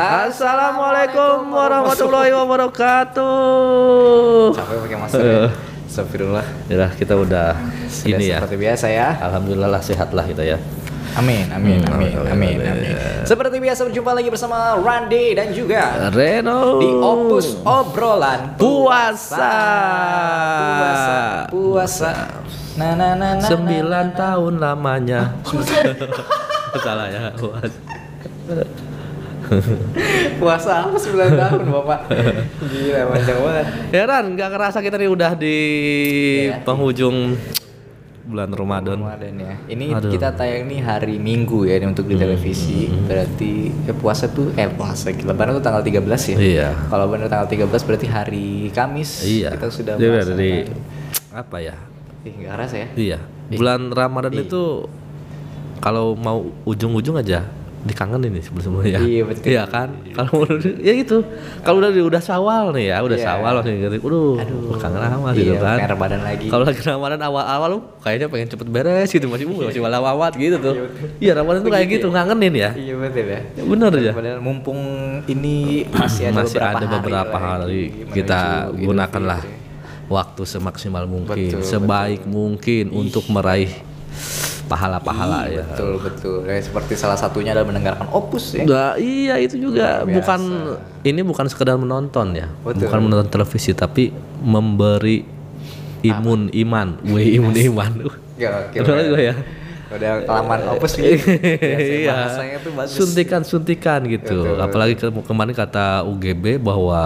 Assalamualaikum warahmatullahi wabarakatuh. Sampai pakai masker ya. Astagfirullah. Ya kita udah Sudah ini ya. Seperti biasa ya. Alhamdulillah lah sehat lah kita ya. Amin, amin, Hmm, amin, amin, amin. Seperti biasa berjumpa lagi bersama Randy dan juga Reno di Opus Obrolan Puasa. Puasa, puasa. Nah, nah, nah, nah. Sembilan tahun lamanya. Salah ya. Puasa. Puasa apa 9 tahun, Bapak? Gila, panjang banget. Heran nggak kerasa kita nih udah di Iya. penghujung bulan Ramadan. Ramadan ya. Ini Aduh. kita tayang nih hari Minggu ya untuk di televisi. Berarti ya puasa tuh eh puasa Lebaran tuh tanggal 13 ya. Iya. Kalau benar tanggal 13 berarti hari Kamis. Iya. Kita sudah melaksanakan- dari apa ya? Ih, nggak kerasa ya. Iya. Bulan Ramadan Iya. itu kalau mau ujung-ujung aja dikangenin nih sebelum-sebelumnya. Iya, betul. Iya kan? Kalau udah ya gitu. Kalau udah udah Syawal nih ya, udah Iya. Syawal langsung gitu. Aduh, kangen amat gitu Iya, kan. pengen Ramadan lagi. Kalau lagi Ramadan awal-awal lu kayaknya pengen cepet beres gitu masih masih walawat gitu tuh. Iya, Ramadan tuh kayak gitu ngangenin ya. Iya betul ya. Ya, bener ya. Mumpung ini masih ada masih beberapa ada hari beberapa hari menuju kita Idul gunakanlah Fitri. waktu semaksimal mungkin, Betul, sebaik mungkin untuk meraih pahala-pahala Iya, ya. Betul betul. Ya, seperti salah satunya adalah mendengarkan opus ya. Nah, iya itu juga biasa. bukan ini bukan sekedar menonton ya, Betul. bukan menonton televisi tapi memberi imun iman, weh imun iman. Ya, gue ya. Udah kelamaan opus gitu. Iya. bahasanya tuh bagus. Suntikan-suntikan gitu. Betul. Apalagi ke- kemarin kata UGB bahwa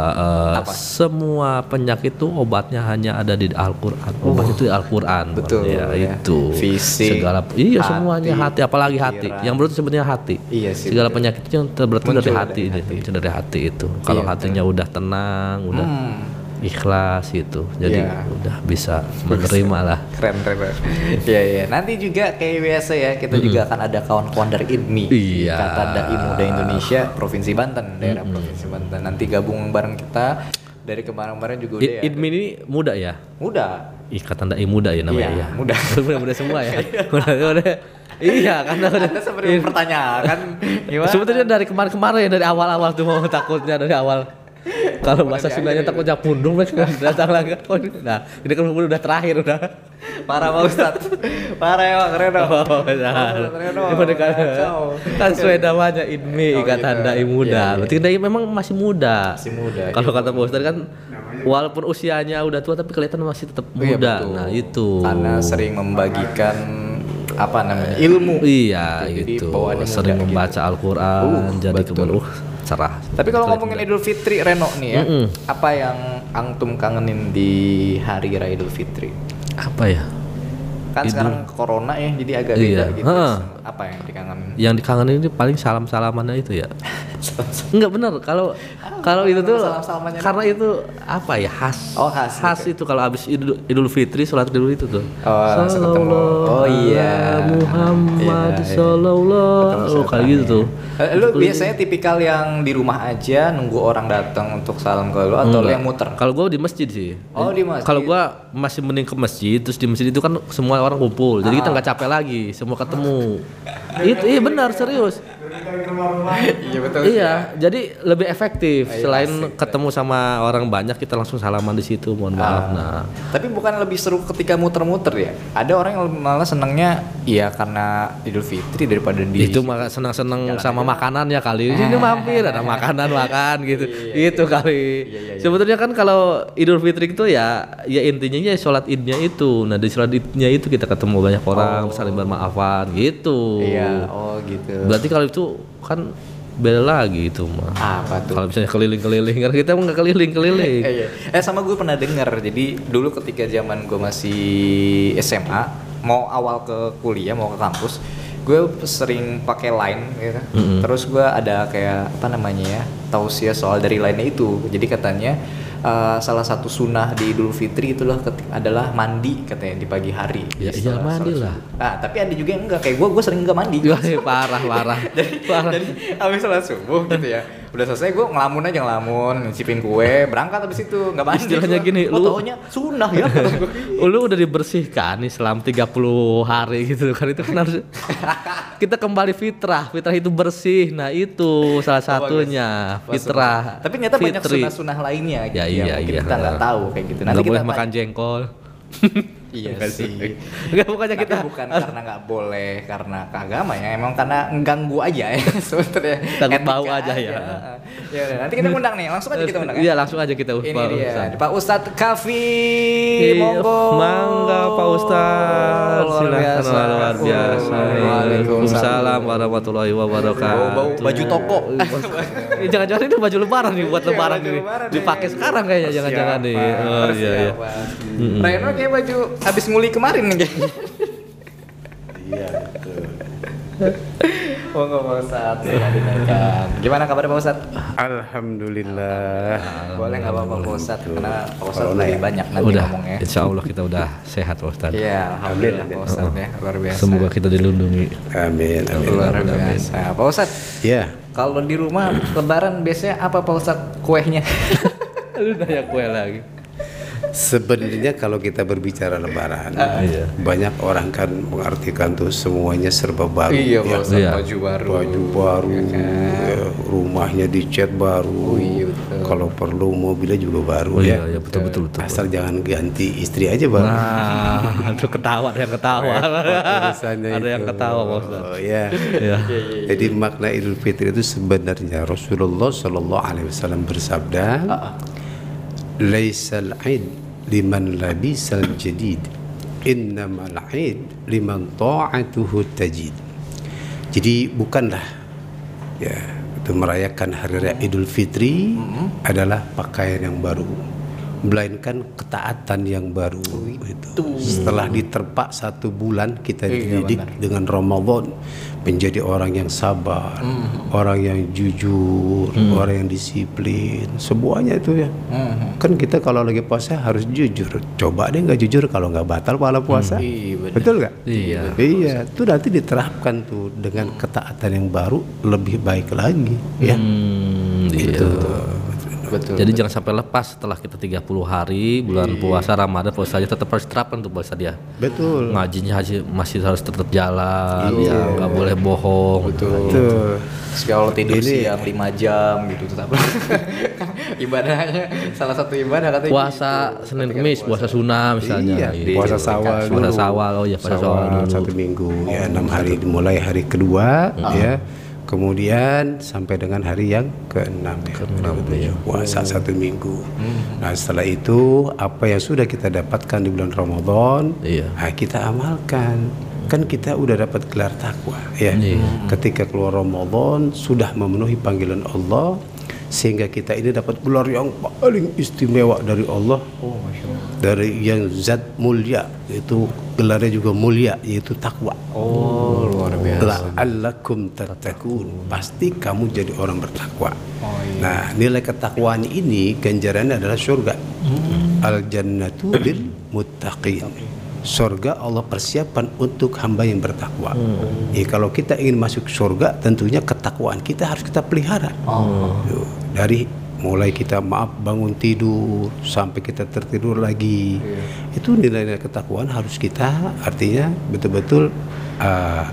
Apa? semua penyakit itu obatnya hanya ada di Al-Qur'an. Obat itu di Al-Qur'an. Oh. Betul, Ya, ya. itu. Fisik, Segala iya hati, semuanya hati apalagi hati. pikiran. Yang berarti sebenarnya hati. Iya sih, Segala betul. penyakit itu yang dari dari hati, hati. muncul dari hati itu. Kalau Iya, hatinya udah tenang, udah Hmm. Ikhlas gitu. Jadi Iya. udah bisa menerima lah. Keren keren. keren. Iya iya. Nanti juga kayak biasa ya kita juga akan ada kawan-kawan dari IDMI. Iya. Kata Dai Muda Indonesia Provinsi Banten, daerah Provinsi Banten. Nanti gabung bareng kita dari kemarin-kemarin juga udah I- ya. Idmin ini muda ya? Muda. Ikatan dai muda ya namanya Iya, ya. muda. muda muda semua ya. muda, muda. Iya karena udah. Seperti mempertanyakan gimana? Sebetulnya dari kemarin-kemarin dari awal-awal tuh mau takutnya dari awal. Kalau bahasa Sundanya takutnya pundung mereka datang lagi. Nah, ini kan udah terakhir udah. Parah Pak Ustad. Parah ya Pak Reno. Oh, benar. Reno. Ini bener kan, kan sesuai namanya Idmi Oh, Ikatan gitu. Dai Iya, Muda. iya. Berarti Dai memang masih muda. Masih muda, Kalau iya. kata Pak Ustadz kan walaupun usianya udah tua tapi kelihatan masih tetap Iya, muda. Nah, itu. Karena sering membagikan apa namanya? ilmu. Iya Jadi itu bawaannya sering muda gitu. membaca Al-Quran Uh, jadi kemudian uh cerah. Tapi kalau ngomongin Idul Fitri Reno nih ya, Mm-mm. apa yang Angtum kangenin di hari raya Idul Fitri? Apa ya? Kan Idul- sekarang corona ya, jadi agak Iya. beda gitu. Heeh. Apa yang dikangenin? Yang dikangenin ini paling salam salamannya itu ya. Enggak bener kalau kalau itu tuh salam-salamannya karena itu apa ya khas Oh, khas itu kalau habis Idul, Idul Fitri sholat dulu itu tuh. Oh, langsung ketemu. Sallallahu Oh, iya. Muhammad Iya, iya. sallallahu oh, kayak gitu tuh. Eh, Lu biasanya tipikal yang di rumah aja nunggu orang datang untuk salam ke lu atau lu yang muter? Kalau gua di masjid sih. Oh, di masjid. Kalau gua masih mending ke masjid, terus di masjid itu kan semua orang kumpul, jadi Ah. kita nggak capek lagi, semua ketemu. Itu iya benar serius. Iya betul. Iya, jadi lebih efektif. Iya, Selain asik. ketemu sama orang banyak, kita langsung salaman di situ. Mohon maaf. Nah, Tapi bukan lebih seru ketika muter-muter ya? Ada orang yang malah senangnya ya karena Idul Fitri daripada di itu maka senang-senang sama makanannya kali. Ini mampir ada makanan makan gitu. itu kali. Iya, iya, iya. Sebetulnya kan kalau Idul Fitri itu ya ya intinya ya sholat idnya itu. Nah di sholat idnya itu kita ketemu banyak orang, saling bermaafan gitu. Oh. Iya, oh gitu. Berarti kalau itu kan beda lagi itu mah. Apa tuh? Kalau misalnya keliling-keliling kan kita nggak keliling-keliling. Eh, iya. eh sama gue pernah denger jadi dulu ketika zaman gue masih SMA mau awal ke kuliah mau ke kampus gue sering pakai line gitu. Mm-mm. terus gue ada kayak apa namanya ya tausiah soal dari line itu jadi katanya eh, salah satu sunnah di Idul Fitri itulah adalah mandi katanya di pagi hari Ya, iya, setelah mandi lah. nah tapi ada juga yang enggak kayak gue gue sering enggak mandi Wah, parah parah. parah. jadi habis sholat subuh gitu ya udah selesai gue ngelamun aja ngelamun nyicipin kue berangkat habis itu nggak mandi Istilahnya gini, oh, lu- taunya sunnah ya lu udah dibersihkan nih selama 30 hari gitu kan itu kan harus kita kembali fitrah fitrah itu bersih. Nah itu salah satunya Wah, fitrah tapi ternyata banyak sunnah-sunnah lainnya gitu Ya, iya, yang iya. kita nggak tahu kayak gitu. Nggak kita boleh makan jengkol iya sih. Enggak pokoknya Tapi kita bukan karena nggak boleh karena ke agama ya emang karena mengganggu aja ya sebetulnya. Takut bau aja ya. ya udah, nanti kita undang nih langsung aja kita undang ya. Iya langsung aja kita ini Pak dia Ustadz. Pak Ustadz Kafi Iya, monggo. Mangga Pak Ustadz. Biasa. luar biasa. Waalaikumsalam warahmatullahi wabarakatuh. Bau- baju toko. Ini Jangan-jangan itu baju lebaran nih buat Iya, lebaran ini Dipakai sekarang kayaknya jangan-jangan nih. Oh iya iya. Reno kayak baju habis muli kemarin nih kayaknya. Iya, betul. Monggo Pak Ustadz ya, dinaikkan. Gimana kabar Pak Ustadz? Alhamdulillah. Boleh nggak apa-apa Pak Ustadz karena Pak Ustadz lebih ya? banyak nanti Udah ngomongnya. Insya Allah kita udah sehat Pak Ustadz Iya, alhamdulillah Pak Ustadz ya, luar biasa. Semoga kita dilindungi Amin. Amin. luar biasa. Pak Ustadz, Ya, kalau di rumah lebaran biasanya apa Pak Ustadz kuehnya? Lu nanya kue lagi sebenarnya kalau kita berbicara Lebaran, Iya. banyak orang kan mengartikan tuh semuanya serba baru. iya ya. Iya. baju baru. Baju baru, ya, rumahnya dicat baru. Oh, iya, betul. Kalau perlu mobilnya juga baru Oh ya. iya iya betul betul betul Asal jangan ganti istri aja bang. Nah, itu ketawa ada yang ketawa. Urusannya ada yang ketawa Pak Ustadz. Oh, ya. Iya. Jadi makna Idul Fitri itu sebenarnya Rasulullah Shallallahu Alaihi Wasallam bersabda, "Laisal Eid liman labisal jadid, innamal Eid liman ta'atuhu tajid." Jadi bukanlah ya itu merayakan hari raya Idul Fitri adalah pakaian yang baru, melainkan ketaatan yang baru. itu. Setelah diterpa satu bulan kita dididik dengan Ramadan menjadi orang yang sabar, orang yang jujur, orang yang disiplin, semuanya itu ya. Kan kita kalau lagi puasa harus jujur. Coba deh nggak jujur kalau nggak batal pahala puasa. Iya, benar. Betul nggak? Iya. Iya, itu nanti diterapkan tuh dengan ketaatan yang baru lebih baik lagi, ya. Hmm, Itu. Betul. Jadi jangan sampai lepas setelah kita 30 hari bulan puasa Ramadan puasa saja tetap harus terapkan untuk puasa dia. Betul. Ngajinya haji masih harus tetap jalan, ya nggak boleh bohong. Betul. Terus kalau tidur siang 5 jam gitu tetap ibadahnya salah satu ibadah katanya Puasa Senin Kamis, puasa sunnah misalnya. Iya, gitu. puasa sawal Puasa sawal, oh iya puasa sawal dulu. satu minggu ya enam hari dimulai hari kedua ya kemudian sampai dengan hari yang keenam ya. Ketujuh puasa satu minggu. Nah setelah itu apa yang sudah kita dapatkan di bulan Ramadan Iya. nah, kita amalkan. Kan kita udah dapat gelar takwa ya. Ketika keluar Ramadan sudah memenuhi panggilan Allah sehingga kita ini dapat gelar yang paling istimewa dari Allah. Dari yang zat mulia itu gelarnya juga mulia yaitu takwa. Oh luar biasa. La'allakum tattaqun. Pasti kamu jadi orang bertakwa. Oh, iya. nah nilai ketakwaan ini ganjarannya adalah surga. Hmm. al jannatu lil muttaqin. Surga Allah persiapkan untuk hamba yang bertakwa. Hmm. ya, kalau kita ingin masuk surga tentunya ketakwaan kita harus kita pelihara. Oh. Dari mulai kita maaf bangun tidur sampai kita tertidur lagi Iya. itu nilai-nilai ketakwaan harus kita artinya betul-betul uh,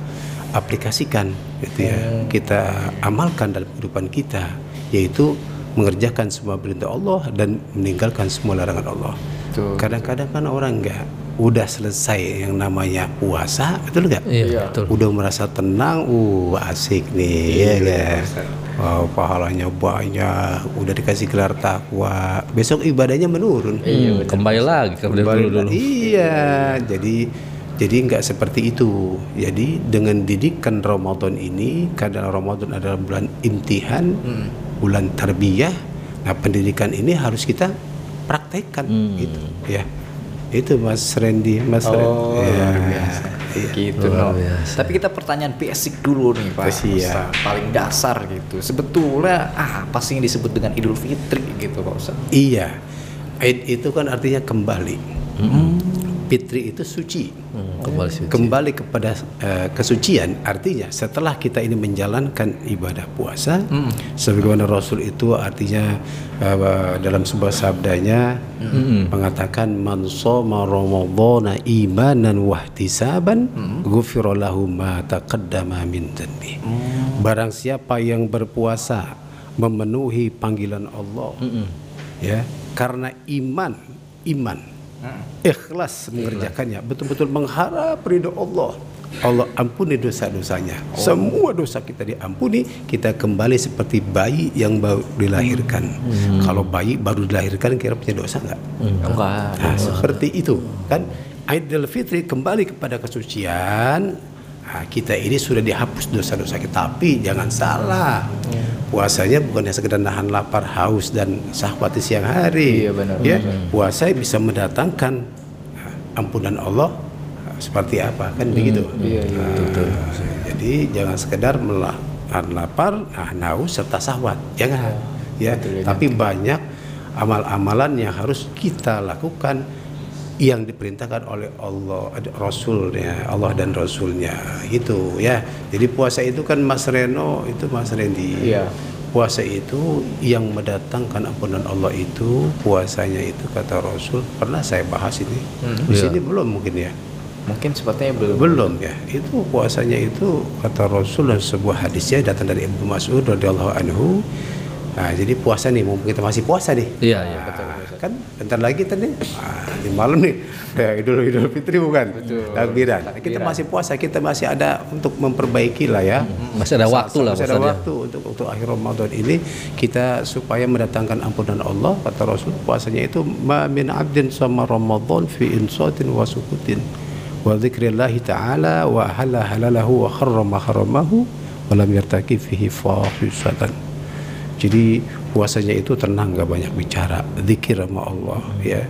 aplikasikan gitu ya Hmm. kita amalkan dalam kehidupan kita yaitu mengerjakan semua perintah Allah dan meninggalkan semua larangan Allah Betul. kadang-kadang kan orang nggak udah selesai yang namanya puasa betul nggak Iya, betul. udah merasa tenang, uh asik nih, ya kan? Wow, pahalanya banyak, udah dikasih gelar takwa, besok ibadahnya menurun. Hmm, kembali lagi ke dulu Kembali dulu. Iya, jadi jadi nggak seperti itu. Jadi dengan didikan Ramadan ini, karena Ramadan adalah bulan imtihan, bulan tarbiyah. Nah, pendidikan ini harus kita praktekkan, gitu, ya. Itu Mas Randy, Mas Oh, Randy. Ya, biasa. iya. Gitu no. Tapi kita pertanyaan basic dulu nih Pak. Ya. Ustaz. Paling dasar gitu. Sebetulnya ah, apa sih yang disebut dengan Idul Fitri gitu Pak Ustaz? Iya, Aid itu kan artinya kembali. Fitri itu suci. kembali suci. Kembali kepada eh, kesucian artinya setelah kita ini menjalankan ibadah puasa sebagaimana Rasul itu artinya eh, dalam sebuah sabdanya mengatakan man shoma ramadhana imanan wa ihtisaban ghufira lahu ma taqaddama min dhanbi. Barang siapa yang berpuasa memenuhi panggilan Allah ya karena iman iman ikhlas mengerjakannya. Betul-betul mengharap ridho Allah. Allah ampuni dosa-dosanya. Semua dosa kita diampuni kita kembali seperti bayi yang baru dilahirkan. Kalau bayi baru dilahirkan kira punya dosa nggak? Enggak. Nah, seperti itu kan? Idul Fitri kembali kepada kesucian. Nah, kita ini sudah dihapus dosa-dosa kita, tapi jangan salah. Puasanya bukan hanya sekedar nahan lapar, haus dan syahwat di siang hari. Iya, benar, Ya, puasa bisa mendatangkan nah, ampunan Allah nah, seperti apa kan begitu. Iya, iya, Nah, Jadi jangan sekedar menahan lapar, nahan haus serta syahwat. Jangan. Ya, tapi banyak amal-amalan yang harus kita lakukan yang diperintahkan oleh Allah Rasulnya Allah dan Rasulnya. Itu ya. Jadi puasa itu kan Mas Reno itu Mas Rendi Iya. puasa itu yang mendatangkan ampunan Allah itu puasanya itu kata Rasul pernah saya bahas ini. Di Iya. sini belum mungkin ya? Mungkin sepertinya belum. belum ya. Itu puasanya itu kata Rasul dan sebuah hadisnya datang dari Ibnu Mas'ud radhiyallahu anhu nah jadi puasa nih mumpung kita masih puasa nih. Iya, iya. Nah, kan bentar lagi tadi ah, di malam nih ya, Idul Idul Fitri bukan? Takbiran. Kita masih puasa kita masih ada untuk memperbaiki lah ya. Masih ada waktu lah masih ada waktu untuk untuk akhir Ramadan ini kita supaya mendatangkan ampunan Allah kata Rasul puasanya itu ma min abdin sama Ramadan fi insatin wa sukutin wa dzikrillahi ta'ala wa halala halalahu wa harrama haramahu wa lam yartaki fihi fahisatan jadi puasanya itu tenang gak banyak bicara zikir sama Allah ya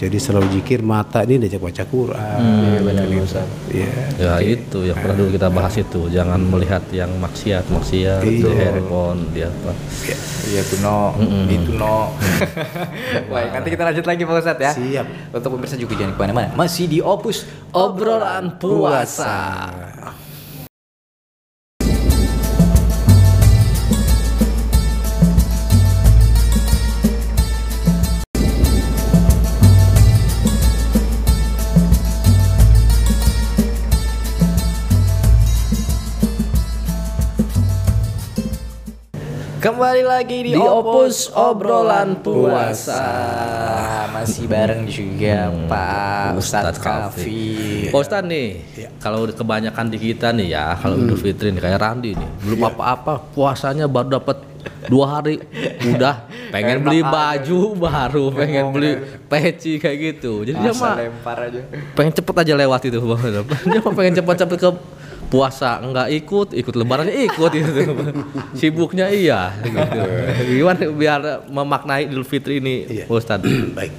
jadi selalu zikir mata ini diajak baca Quran Iya benar Ustaz. ya Ya itu yang pernah dulu kita bahas itu jangan melihat yang maksiat maksiat di Iya. handphone di apa. Iya tuh no, itu no. Baik, nanti kita lanjut lagi Pak Ustadz ya. Siap. Untuk pemirsa juga jangan ke mana-mana. Masih di Opus Obrolan puasa. Kembali lagi di, Di Opus Obrolan Puasa. Masih bareng juga Pak Ustadz Kafi. Pak Ustadz nih, kalau kebanyakan di kita nih ya, kalau Idul Fitri nih kayak Randi nih, belum apa-apa puasanya baru dapat dua hari udah pengen beli baju baru, pengen beli peci kayak gitu. Jadi dia mah pengen cepet aja lewat itu dia mah pengen cepet-cepet ke puasa enggak ikut ikut lebarannya ikut gitu. Sibuknya iya. Gitu. Gimana biar memaknai Idul Fitri ini Iya. Pak Ustadz. Baik.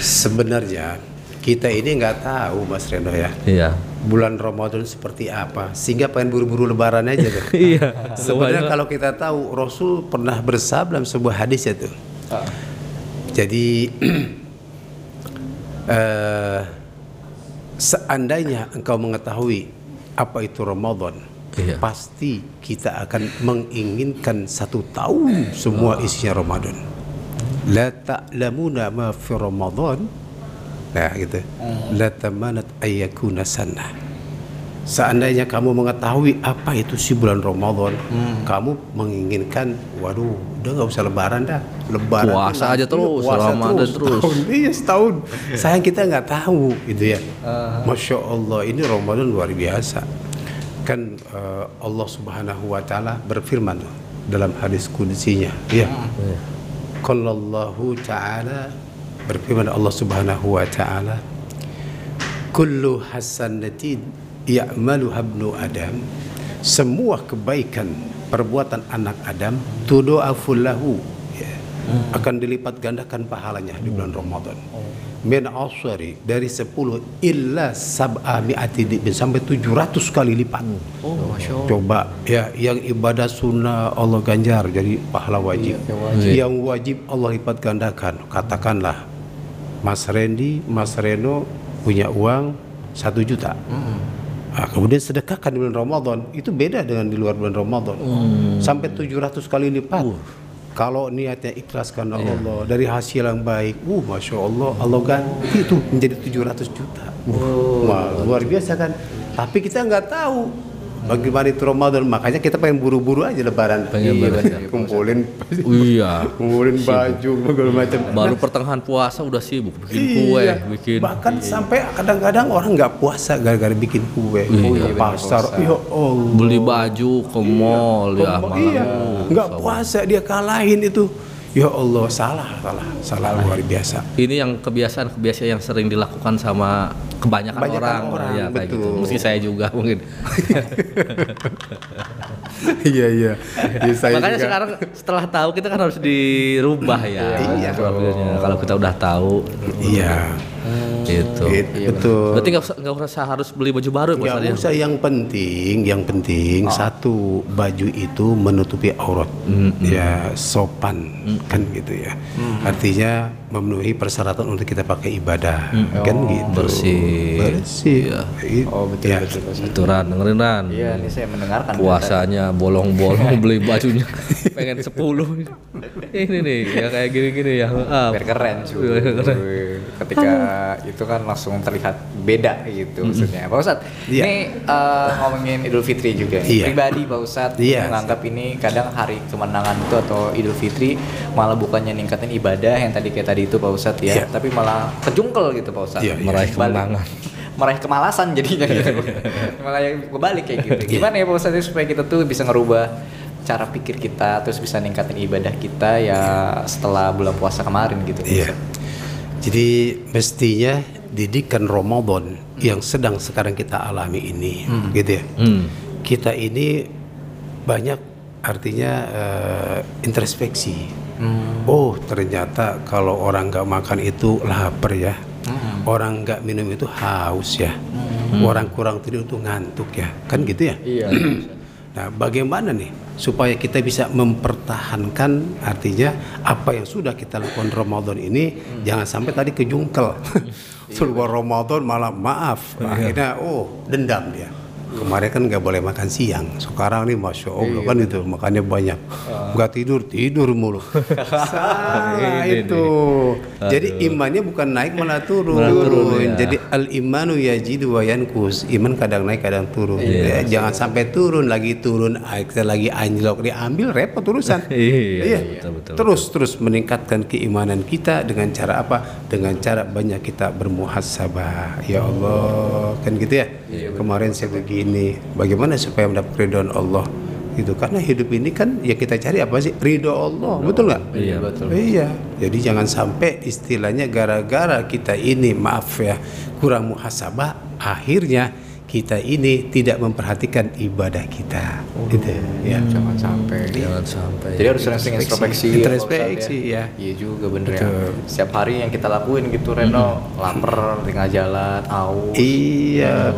Sebenarnya kita ini nggak tahu Mas Reno ya. Iya. Bulan Ramadan seperti apa? Sehingga pengen buru-buru lebaran aja tuh. iya. Sebenarnya kalau kita tahu Rasul pernah bersabda dalam sebuah hadis ya tuh. Jadi eh, seandainya engkau mengetahui apa itu Ramadan, Iya. pasti kita akan menginginkan satu tahun semua isinya Ramadan. La ta'lamuna ma fi Ramadan. Nah, gitu. La tamanat ayyakuna sanah. Seandainya kamu mengetahui apa itu si bulan Ramadan, kamu menginginkan, waduh, udah nggak usah lebaran dah, lebaran Puasa aja terus, Ramadan terus. setahun. iya setahun. Sayang kita nggak tahu, gitu ya. Masya Allah, ini Ramadan luar biasa. Kan eh, Allah Subhanahu Wa Taala berfirman dalam hadis kudusinya, ya. Kalau Allah Taala berfirman Allah Subhanahu Wa Taala, kullu hasanatin ya'maluha ibnu adam. Semua kebaikan perbuatan anak Adam tudu'afu lahu ya, akan dilipat gandakan pahalanya di bulan Ramadan. Min asari dari 10 illa sab'a mi'ati dibin sampai 700 kali lipat. Oh, masya Allah. Coba ya yang ibadah sunnah Allah ganjar jadi pahala wajib. Yang wajib. Allah lipat gandakan. Katakanlah Mas Randy, Mas Reno punya uang satu juta. Nah, kemudian sedekahkan di bulan Ramadan itu beda dengan di luar bulan Ramadan. Sampai 700 kali lipat. Kalau niatnya ikhlas karena Allah dari hasil yang baik, uh, masya Allah, Allah ganti itu menjadi 700 juta. Wah, luar biasa kan. Tapi kita nggak tahu bagaimana itu Ramadan, makanya kita pengen buru-buru aja Lebaran. Pengen Iya, banget. kumpulin, Iya. kumpulin baju segala macam. Baru pertengahan puasa udah sibuk bikin kue, Iya. bikin Bahkan sampai kadang-kadang orang nggak puasa gara-gara bikin kue. Iya, ke pasar. Ya Allah. beli baju ke mall ya Oh, malah. iya, nggak puasa dia kalahin itu. Ya Allah, salah, salah, salah luar biasa. Ini yang kebiasaan-kebiasaan yang sering dilakukan sama kebanyakan, Kebanyakan orang, orang, ya kayak gitu. betul. Mesti saya juga mungkin. Iya iya. Ya, saya Makanya juga. sekarang setelah tahu kita kan harus dirubah ya. Iya. Profilnya. Kalau kita udah tahu Iya. gitu. Gitu, betul. Berarti nggak usah nggak usah harus beli baju baru ya, Nggak ya? usah yang penting, yang penting satu baju itu menutupi aurat, ya sopan kan gitu ya. Artinya memenuhi persyaratan untuk kita pakai ibadah, kan gitu. bersih. Bersih. Iya. Oh betul ya. betul. betul. Itu Ran, dengerin Ran. Iya, ini saya mendengarkan. Puasanya bolong-bolong beli bajunya pengen 10 ini nih ya kayak gini-gini ya Ah, biar keren cuy. Ketika itu kan langsung terlihat beda gitu maksudnya. Pak Ustadz, Iya. ini eh, ngomongin Idul Fitri juga. nih. Iya. Pribadi Pak Ustadz Iya. menganggap ini kadang hari kemenangan itu atau Idul Fitri malah bukannya ningkatin ibadah yang tadi kayak tadi itu Pak Ustadz ya, Iya. tapi malah kejungkel gitu Pak Ustadz. Iya, iya. meraih Balik. kemenangan meraih kemalasan jadinya gitu. malah yang kebalik kayak gitu. Gimana ya Pak Ustadz supaya kita tuh bisa ngerubah cara pikir kita terus bisa ningkatin ibadah kita ya setelah bulan puasa kemarin gitu. Iya. Jadi mestinya didikan Ramadan yang sedang sekarang kita alami ini, gitu ya. hmm. Kita ini banyak artinya eh, introspeksi. Oh ternyata kalau orang nggak makan itu lapar ya. Orang nggak minum itu haus ya. Orang kurang tidur itu ngantuk ya. Kan gitu ya. Iya. Nah, bagaimana nih supaya kita bisa mempertahankan artinya apa yang sudah kita lakukan Ramadan ini jangan sampai tadi kejungkel. Seluruh Ramadan malah maaf, akhirnya oh dendam dia. Kemarin kan nggak boleh makan siang, sekarang nih masya Allah kan itu makannya banyak, nggak tidur tidur mulu. Salah itu. Jadi imannya bukan naik malah turun. Jadi al imanu yajidu wa yankus. Iman kadang naik kadang turun. Ya, jangan sampai turun lagi turun, akhirnya lagi anjlok diambil repot urusan. Iya, betul, betul, terus terus meningkatkan keimanan kita dengan cara apa? Dengan cara banyak kita bermuhasabah. Ya Allah, kan gitu ya. Kemarin saya begini, bagaimana supaya mendapat ridhoan Allah? Gitu. Karena hidup ini kan ya kita cari apa sih? Ridho Allah, betul nggak? Iya, betul. Iya. Jadi jangan sampai istilahnya gara-gara kita ini maaf ya kurang muhasabah, akhirnya kita ini tidak memperhatikan ibadah kita. Gitu ya. Jangan sampai. jangan sampai Jadi harus sering-sering introspeksi. ya, Introspeksi, ya. Iya juga bener Betul. ya. Setiap hari yang kita lakuin gitu Reno, lapar, tengah jalan, aus, Iya.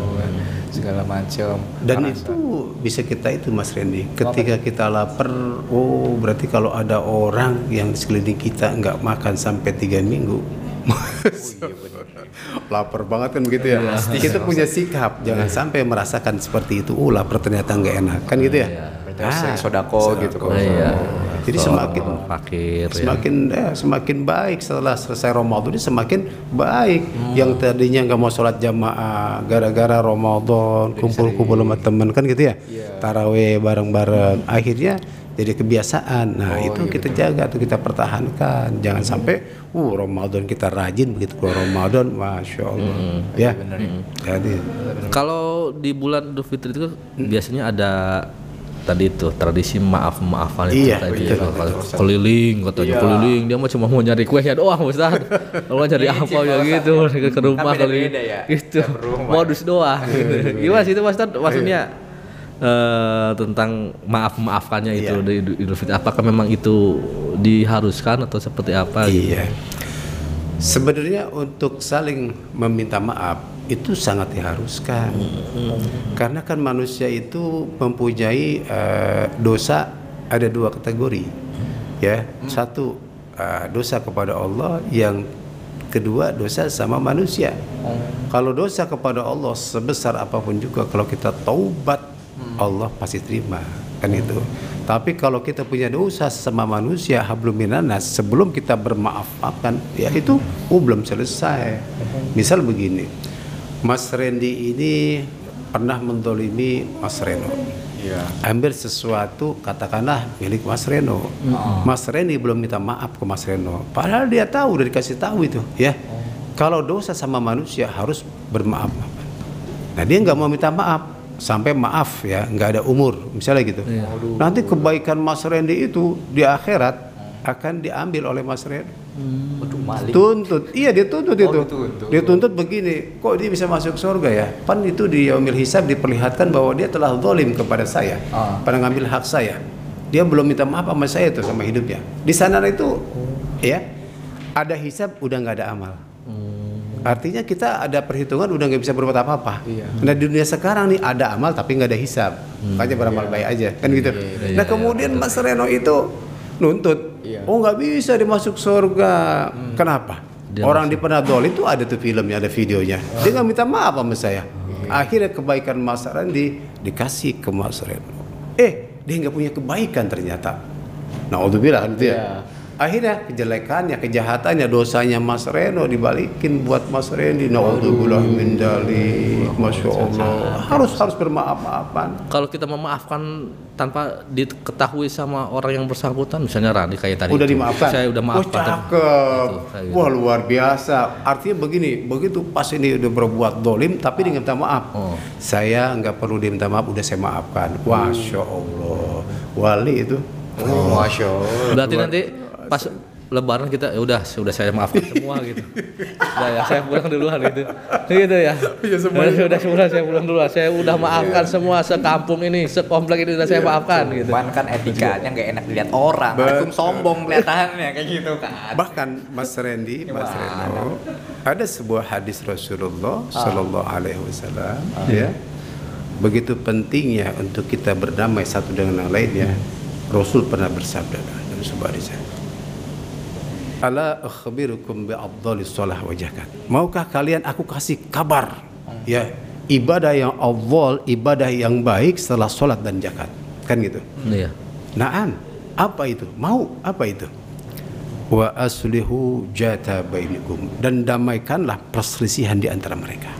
segala macam. Dan Karena- itu bisa kita itu Mas Randy. Ketika kita lapar, oh berarti kalau ada orang yang di sekeliling kita nggak makan sampai tiga minggu. lapar banget kan begitu ya. kita punya sikap, jangan sampai merasakan seperti itu. Oh lapar ternyata nggak enak. Kan gitu ya. Berarti harus sering sodako. gitu, Pak. iya. Jadi So, semakin fakir ya. semakin eh, semakin baik setelah selesai Ramadan ini semakin baik. Yang tadinya nggak mau sholat jamaah gara-gara Ramadan kumpul-kumpul sama temen kan gitu ya? Taraweh bareng-bareng. Akhirnya jadi kebiasaan. Nah itu kita jaga tuh kita pertahankan. Jangan sampai uh Ramadan kita rajin begitu keluar Ramadan. Masya Allah. Ya. Jadi. Kalau di bulan Idul Fitri itu biasanya ada tadi itu tradisi maaf maafan itu Iya, tadi betul, Kalau keliling katanya keliling dia mah cuma mau nyari kuenya doang Ustaz. Kalau nyari apa ya gitu ke, rumah keliling beda-beda ya, gitu. modus doang. Gimana sih itu Ustaz? Maksudnya eh, tentang maaf maafannya itu Iya. di Idul- Fitri apakah memang itu diharuskan atau seperti apa gitu? Iya. Sebenarnya untuk saling meminta maaf itu sangat diharuskan. Karena kan manusia itu mempunyai eh, dosa ada dua kategori. Ya, satu eh, dosa kepada Allah yang kedua dosa sama manusia. Kalau dosa kepada Allah sebesar apa pun juga kalau kita taubat Allah pasti terima kan itu. Tapi kalau kita punya dosa sama manusia hablum minanas sebelum kita bermaafkan ya itu oh belum selesai. Misal begini. Mas Randy ini pernah mendolimi Mas Reno Iya. ambil sesuatu katakanlah milik Mas Reno. Mas Reni belum minta maaf ke Mas Reno. Padahal dia tahu udah dikasih tahu itu, ya. Kalau dosa sama manusia harus bermaaf. Nah dia nggak mau minta maaf sampai maaf ya nggak ada umur misalnya gitu. Nanti kebaikan Mas Randy itu di akhirat akan diambil oleh Mas. Waduh maling. Tuntut, iya dia tuntut Oh, itu. dituntut. Dia tuntut begini, kok dia bisa masuk surga ya? Pan itu di yaumil hisab diperlihatkan bahwa dia telah zalim kepada saya, Ah. pada ngambil hak saya. Dia belum minta maaf sama saya tuh sama hidupnya. Di sana itu, ya, ada hisab udah nggak ada amal. Artinya kita ada perhitungan udah nggak bisa berbuat apa-apa. Iya. Nah di dunia sekarang nih ada amal tapi nggak ada hisab, makanya beramal baik aja kan gitu. nah kemudian Mas Reno itu nuntut, Iya. oh nggak bisa dimasuk surga. Kenapa? Dia Orang di Penadol itu ada tuh filmnya, ada videonya. Dia nggak minta maaf sama saya. Akhirnya kebaikan Mas Randi dikasih ke Mas Reno. Eh, dia nggak punya kebaikan ternyata. Nah, bilang gitu ya. Akhirnya kejelekannya, kejahatannya, dosanya Mas Reno dibalikin buat Mas Rendi. Naudzubillah min dalik. Masya Allah. Harus harus bermaaf-maafan. Kalau kita memaafkan tanpa diketahui sama orang yang bersangkutan, misalnya Randi kayak tadi. Udah itu. dimaafkan. Saya udah Oh, maafkan. cakep. Itu, kayak gitu. Wah luar biasa. Artinya begini, begitu pas ini udah berbuat dolim, tapi dia minta maaf. Oh. Saya nggak perlu diminta maaf, udah saya maafkan. Masya Allah. Wali itu. Oh, Masya Allah. Berarti nanti pas lebaran kita ya udah sudah saya maafkan semua gitu. Udah ya saya pulang duluan gitu. Gitu ya. Iya, semuanya. Sudah semua saya pulang duluan. Saya udah maafkan semua sekampung ini, sekomplek ini udah saya maafkan gitu. Cuman kan etikanya nggak enak dilihat orang. Antum sombong kelihatannya kayak gitu kan. Bahkan Mas Randy, Mas Gimana? Reno, ada sebuah hadis Rasulullah Sallallahu Alaihi Wasallam, ya. Begitu pentingnya untuk kita berdamai satu dengan yang lainnya. Rasul pernah bersabda dalam sebuah hadis. Ala akhbirukum bi afdalis shalah wa zakat. Maukah kalian aku kasih kabar ya ibadah yang afdal, ibadah yang baik setelah salat dan zakat. Kan gitu. Iya. Naam, apa itu? Mau apa itu? Wa aslihu jata bainikum dan damaikanlah perselisihan di antara mereka.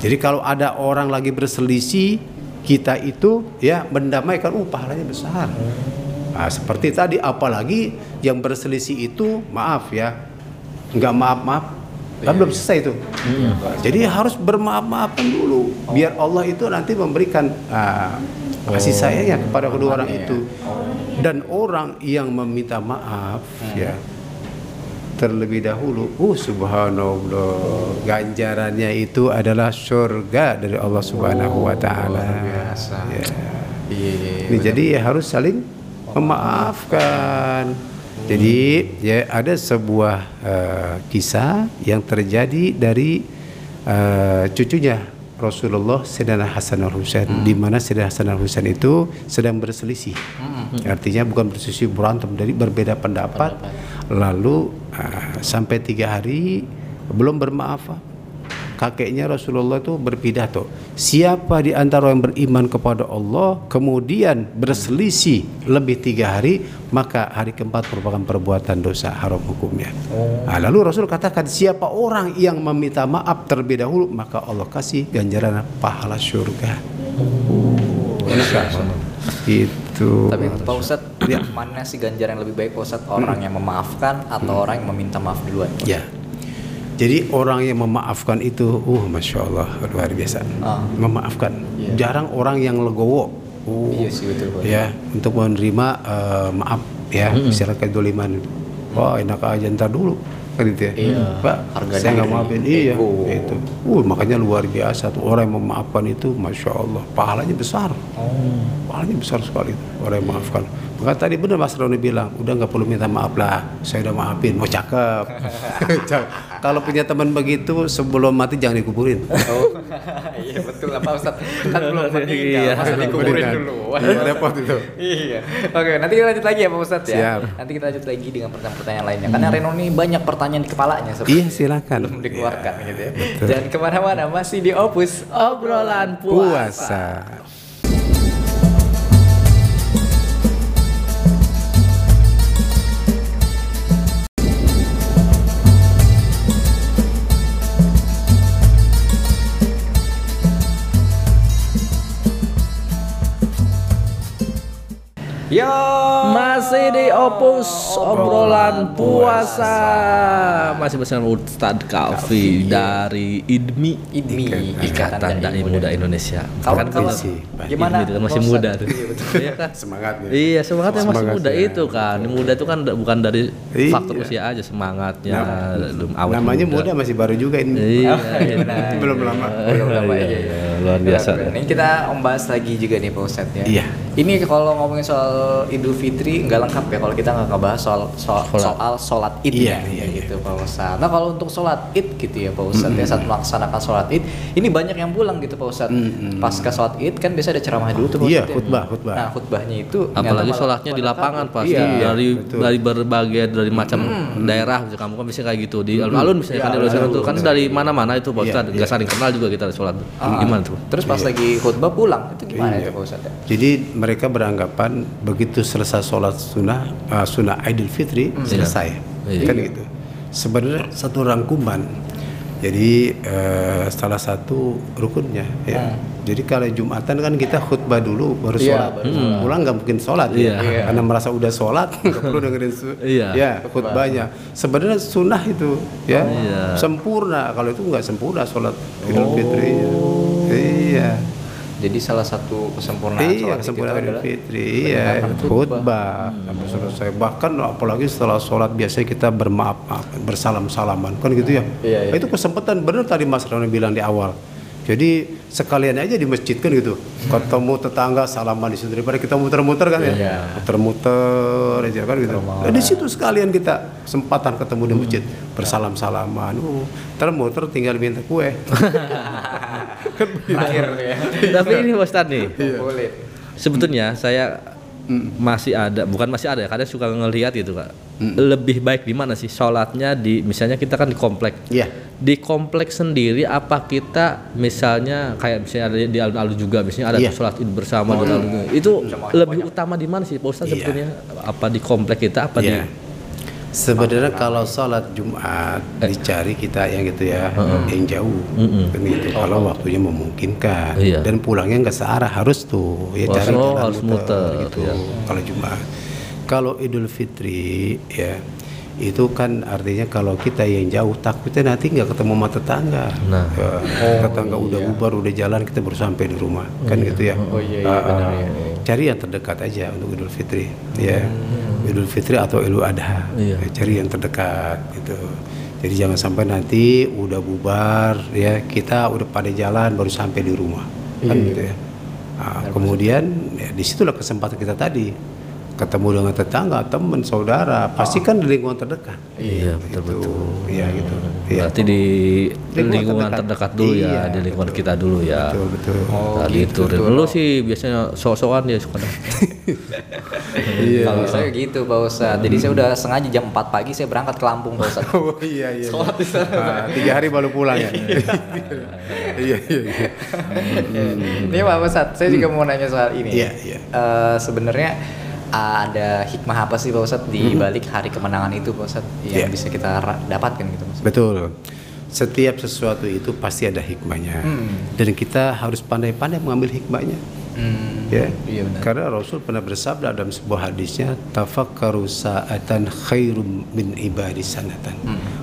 Jadi kalau ada orang lagi berselisih, kita itu ya mendamaikan, uh pahalanya besar. Nah, seperti tadi apalagi yang berselisih itu maaf ya, nggak maaf maaf, kan belum selesai itu. Jadi harus bermaaf-maafan dulu, biar Allah itu nanti memberikan ah, kasih sayangnya kepada kedua orang itu. Dan orang yang meminta maaf ya terlebih dahulu, oh subhanallah, ganjarannya itu adalah surga dari Allah Subhanahu wa taala. biasa. Ya. Iya, iya, Ini jadi ya harus saling memaafkan. Jadi ya ada sebuah eh, kisah yang terjadi dari eh, cucunya Rasulullah Sayyidina Hasan al Husain di mana Sayyidina Hasan al Husain itu sedang berselisih. Artinya bukan berselisih berantem, dari berbeda pendapat. Lalu eh, sampai tiga hari belum bermaaf kakeknya Rasulullah itu berpidato. Siapa di antara yang beriman kepada Allah kemudian berselisih lebih tiga hari maka hari keempat merupakan perbuatan dosa haram hukumnya. Nah, lalu Rasul katakan siapa orang yang meminta maaf terlebih dahulu maka Allah kasih ganjaran pahala surga itu Tapi Pak Ustadz, mana sih ganjaran yang lebih baik? Pak Ustadz? Orang yang memaafkan atau orang yang meminta maaf duluan? Ya. Jadi orang yang memaafkan itu, uh, masya Allah luar biasa. Ah. Memaafkan. Iya. Jarang orang yang legowo. Uh, Iya sih, betul, Pak. Ya, untuk menerima eh, maaf ya, misalnya kedoliman. Wah enak aja ntar dulu kan gitu ya. Iya. Pak, Harga saya nggak diri, maafin. Iya, ego. itu. Uh, makanya luar biasa tuh orang yang memaafkan itu, masya Allah, pahalanya besar. Oh. Pahalanya besar sekali tuh, orang yang memaafkan. Maka tadi benar Mas Roni bilang, udah nggak perlu minta maaf lah, saya udah maafin, mau cakep. Kalau punya teman begitu sebelum mati jangan dikuburin. Oh, iya betul lah Pak Ustadz. Kan belum meninggal, Iya. masa dikuburin Meninggal. dulu. Iya, repot itu. iya. Oke, nanti kita lanjut lagi ya Pak Ustadz ya. Siap. Nanti kita lanjut lagi dengan pertanyaan-pertanyaan lainnya. Karena Reno ini banyak pertanyaan di kepalanya sebenarnya. Iya silakan. belum dikeluarkan gitu ya. Jangan ke mana-mana, masih di Opus Obrolan Puasa. Yo, Masih di Opus Obrolan Puasa Masih bersama Ustadz Kafi dari IDMI IDMI, Ikatan Dai Muda Indonesia Kawan Kan kawan, sih, gimana? IDMI itu kan masih muda tuh Iya, betul. Iya kan? Semangatnya. Iya semangatnya masih Semangat, muda ya. itu kan Muda itu kan bukan dari Iya. faktor usia aja semangatnya belum awet Namanya muda masih baru juga ini. Iya, iya. Belum lama. Belum lama Iya, ya. iya, luar biasa. Ini kita membahas lagi juga nih Pak Ustadz ya. Iya. Ini kalau ngomongin soal Idul Fitri nggak lengkap ya kalau kita nggak ngebahas soal soal, Sholat. soal sholat Id Iya, ya, iya, gitu Pak Ustadz. Nah kalau untuk sholat Id gitu ya Pak Ustadz ya saat melaksanakan sholat Id, ini banyak yang pulang gitu Pak Ustadz. Pasca sholat Id kan biasa ada ceramah dulu tuh Pak Iya, Ustadz ya. khutbah, khutbah. Nah khutbahnya itu apalagi sholatnya di lapangan takut. pasti Iya. dari betul. dari berbagai dari macam daerah bisa kamu kan bisa kayak gitu di alun-alun misalnya Iya, kan di alun-alun tuh kan dari mana-mana itu Pak Iya, Ustadz nggak saling kenal juga kita sholat Ah. gimana tuh Terus pas lagi khutbah pulang itu gimana Iya. itu Pak Ustadz? ya? Jadi mereka beranggapan begitu selesai sholat sunnah uh, sunnah Idul Fitri selesai, Iya. kan gitu. Sebenarnya satu rangkuman. Jadi eh, salah satu rukunnya ya. Jadi kalau Jumatan kan kita khutbah dulu baru Iya, sholat. baru Pulang nggak mungkin sholat Iya. ya. Karena merasa udah sholat nggak perlu dengerin Iya. ya khutbahnya. Sebenarnya sunnah itu ya Iya. sempurna. Kalau itu nggak sempurna sholat Idul Fitri. Iya. Jadi salah satu kesempurnaan Iya, sholat Id sempurna itu adalah Fitri. Iya, khutbah. Sampai selesai. Bahkan apalagi setelah sholat biasanya kita bermaaf bersalam salaman kan gitu ya. Iya, iya. Itu kesempatan benar tadi Mas Roni bilang di awal. Jadi sekalian aja di masjid kan gitu. Ketemu tetangga salaman di situ daripada kita muter-muter kan ya. Iya. Muter-muter aja kan gitu. Nah, di situ sekalian kita kesempatan ketemu di masjid bersalam salaman. Uh, ntar muter tinggal minta kue. Terakhir ya. tapi ini Pak Ustadz nih Boleh. sebetulnya saya masih ada bukan masih ada ya kadang suka ngelihat gitu kak lebih baik di mana sih sholatnya di misalnya kita kan di komplek Iya. di kompleks sendiri apa kita misalnya kayak misalnya ada di alun-alun juga misalnya ada Iya. sholat id bersama di alun-alun itu lebih utama di mana sih Pak Ustadz Iya. sebetulnya apa di komplek kita apa Iya. di Sebenarnya kalau sholat Jumat dicari kita yang gitu ya, yang jauh, kan gitu. Kalau waktunya memungkinkan Iya. dan pulangnya nggak searah harus tuh, ya Oh, cari jalan harus muter, gitu. iya. Kalau Jumat, kalau Idul Fitri ya itu kan artinya kalau kita yang jauh takutnya nanti nggak ketemu sama tetangga. Nah. Ya, tetangga udah bubar udah jalan kita baru sampai di rumah kan gitu ya. Oh iya, iya, Ah, benar, ah. iya, Cari yang terdekat aja untuk Idul Fitri ya. Idul Fitri atau Idul Adha. Iya. Ya, cari yang terdekat gitu. Jadi jangan sampai nanti udah bubar ya kita udah pada jalan baru sampai di rumah kan gitu ya. Nah, kemudian ya, di situlah kesempatan kita tadi ketemu dengan tetangga, teman, saudara, pasti kan di lingkungan terdekat. Iya, betul Gitu. betul. Iya gitu. Iya. berarti di Lingkungan lingkungan terdekat. terdekat dulu ya Iya, di lingkungan kita dulu ya Betul betul. Oh, Tadi itu dulu sih biasanya sok-sokan dia suka Iya. Kalau saya gitu Pak Ustadz. Jadi saya udah sengaja jam 4 pagi saya berangkat ke Lampung Pak Ustadz. Oh iya iya. Sholat di sana. Ah, tiga hari baru pulang ya. Iya iya. iya. Ini Pak Ustadz, saya juga mau nanya soal ini. Iya, iya. Eh, Sebenarnya ada hikmah apa sih Pak Ustadz di balik hari kemenangan itu Pak Ustadz yang Iya. bisa kita dapatkan gitu Pak Ustadz? Betul. Setiap sesuatu itu pasti ada hikmahnya. Dan kita harus pandai-pandai mengambil hikmahnya. Hmm, Ya. Iya benar. Karena Rasul pernah bersabda dalam sebuah hadisnya, tafakkaru sa'atan khairum min ibadi sanatan.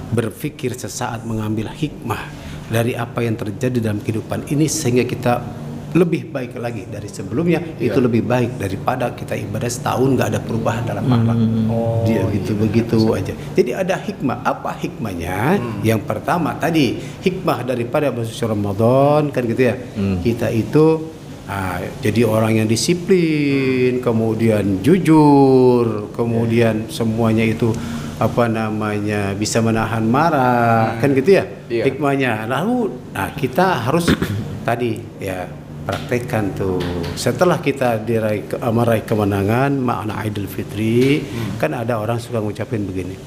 Berpikir sesaat mengambil hikmah dari apa yang terjadi dalam kehidupan ini sehingga kita lebih baik lagi dari sebelumnya itu lebih baik daripada kita ibadah setahun nggak ada perubahan dalam akhlak. Oh, dia gitu begitu aja. Jadi ada hikmah. Apa hikmahnya? Yang pertama tadi hikmah daripada masuk Ramadan kan gitu ya? Kita itu ah, jadi orang yang disiplin kemudian jujur kemudian semuanya itu apa namanya bisa menahan marah kan gitu ya? Iya. hikmahnya. Lalu nah kita harus tadi ya praktekkan tuh. Setelah kita diraih ke- meraih kemenangan makna Idul Fitri kan ada orang suka ngucapin begini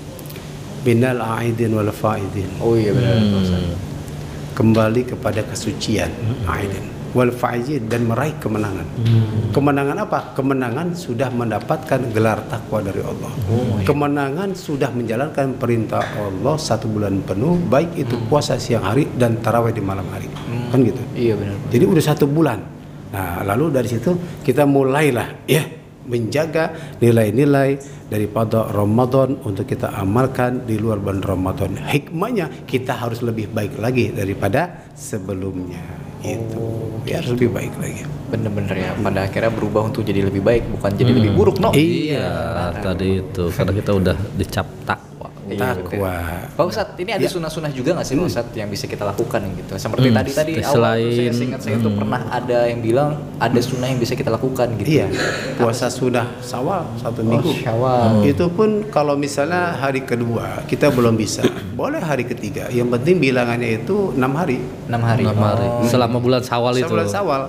binal aidin wal faidin. Oh iya benar. Hmm. kembali kepada kesucian aidin wal faizin dan meraih kemenangan. Kemenangan apa? Kemenangan sudah mendapatkan gelar takwa dari Allah. Kemenangan sudah menjalankan perintah Allah satu bulan penuh, baik itu puasa siang hari dan tarawih di malam hari. Kan gitu. Iya benar. Jadi udah satu bulan. Nah, lalu dari situ kita mulailah ya menjaga nilai-nilai daripada Ramadan untuk kita amalkan di luar bulan Ramadan. Hikmahnya kita harus lebih baik lagi daripada sebelumnya. Itu ya harus lebih baik lagi. Bener-bener ya. Pada akhirnya berubah untuk jadi lebih baik, bukan jadi lebih buruk, no? Iya, tadi itu karena kita udah dicap takwa. Iya. Takwa. Pak Ustadz, ini ada sunah-sunah juga nggak sih Pak Ustadz yang bisa kita lakukan gitu? Seperti Hmm, tadi tadi awal saya selain- ingat saya tuh pernah ada yang bilang ada sunnah yang bisa kita lakukan gitu. Iya, puasa sudah sawal satu Oh, minggu. Syawal. Itu pun kalau misalnya hari kedua kita belum bisa, boleh hari ketiga. Yang penting bilangannya itu enam hari. 6 hari. Enam hari. Oh. Selama bulan Syawal itu. Sebulan sawal.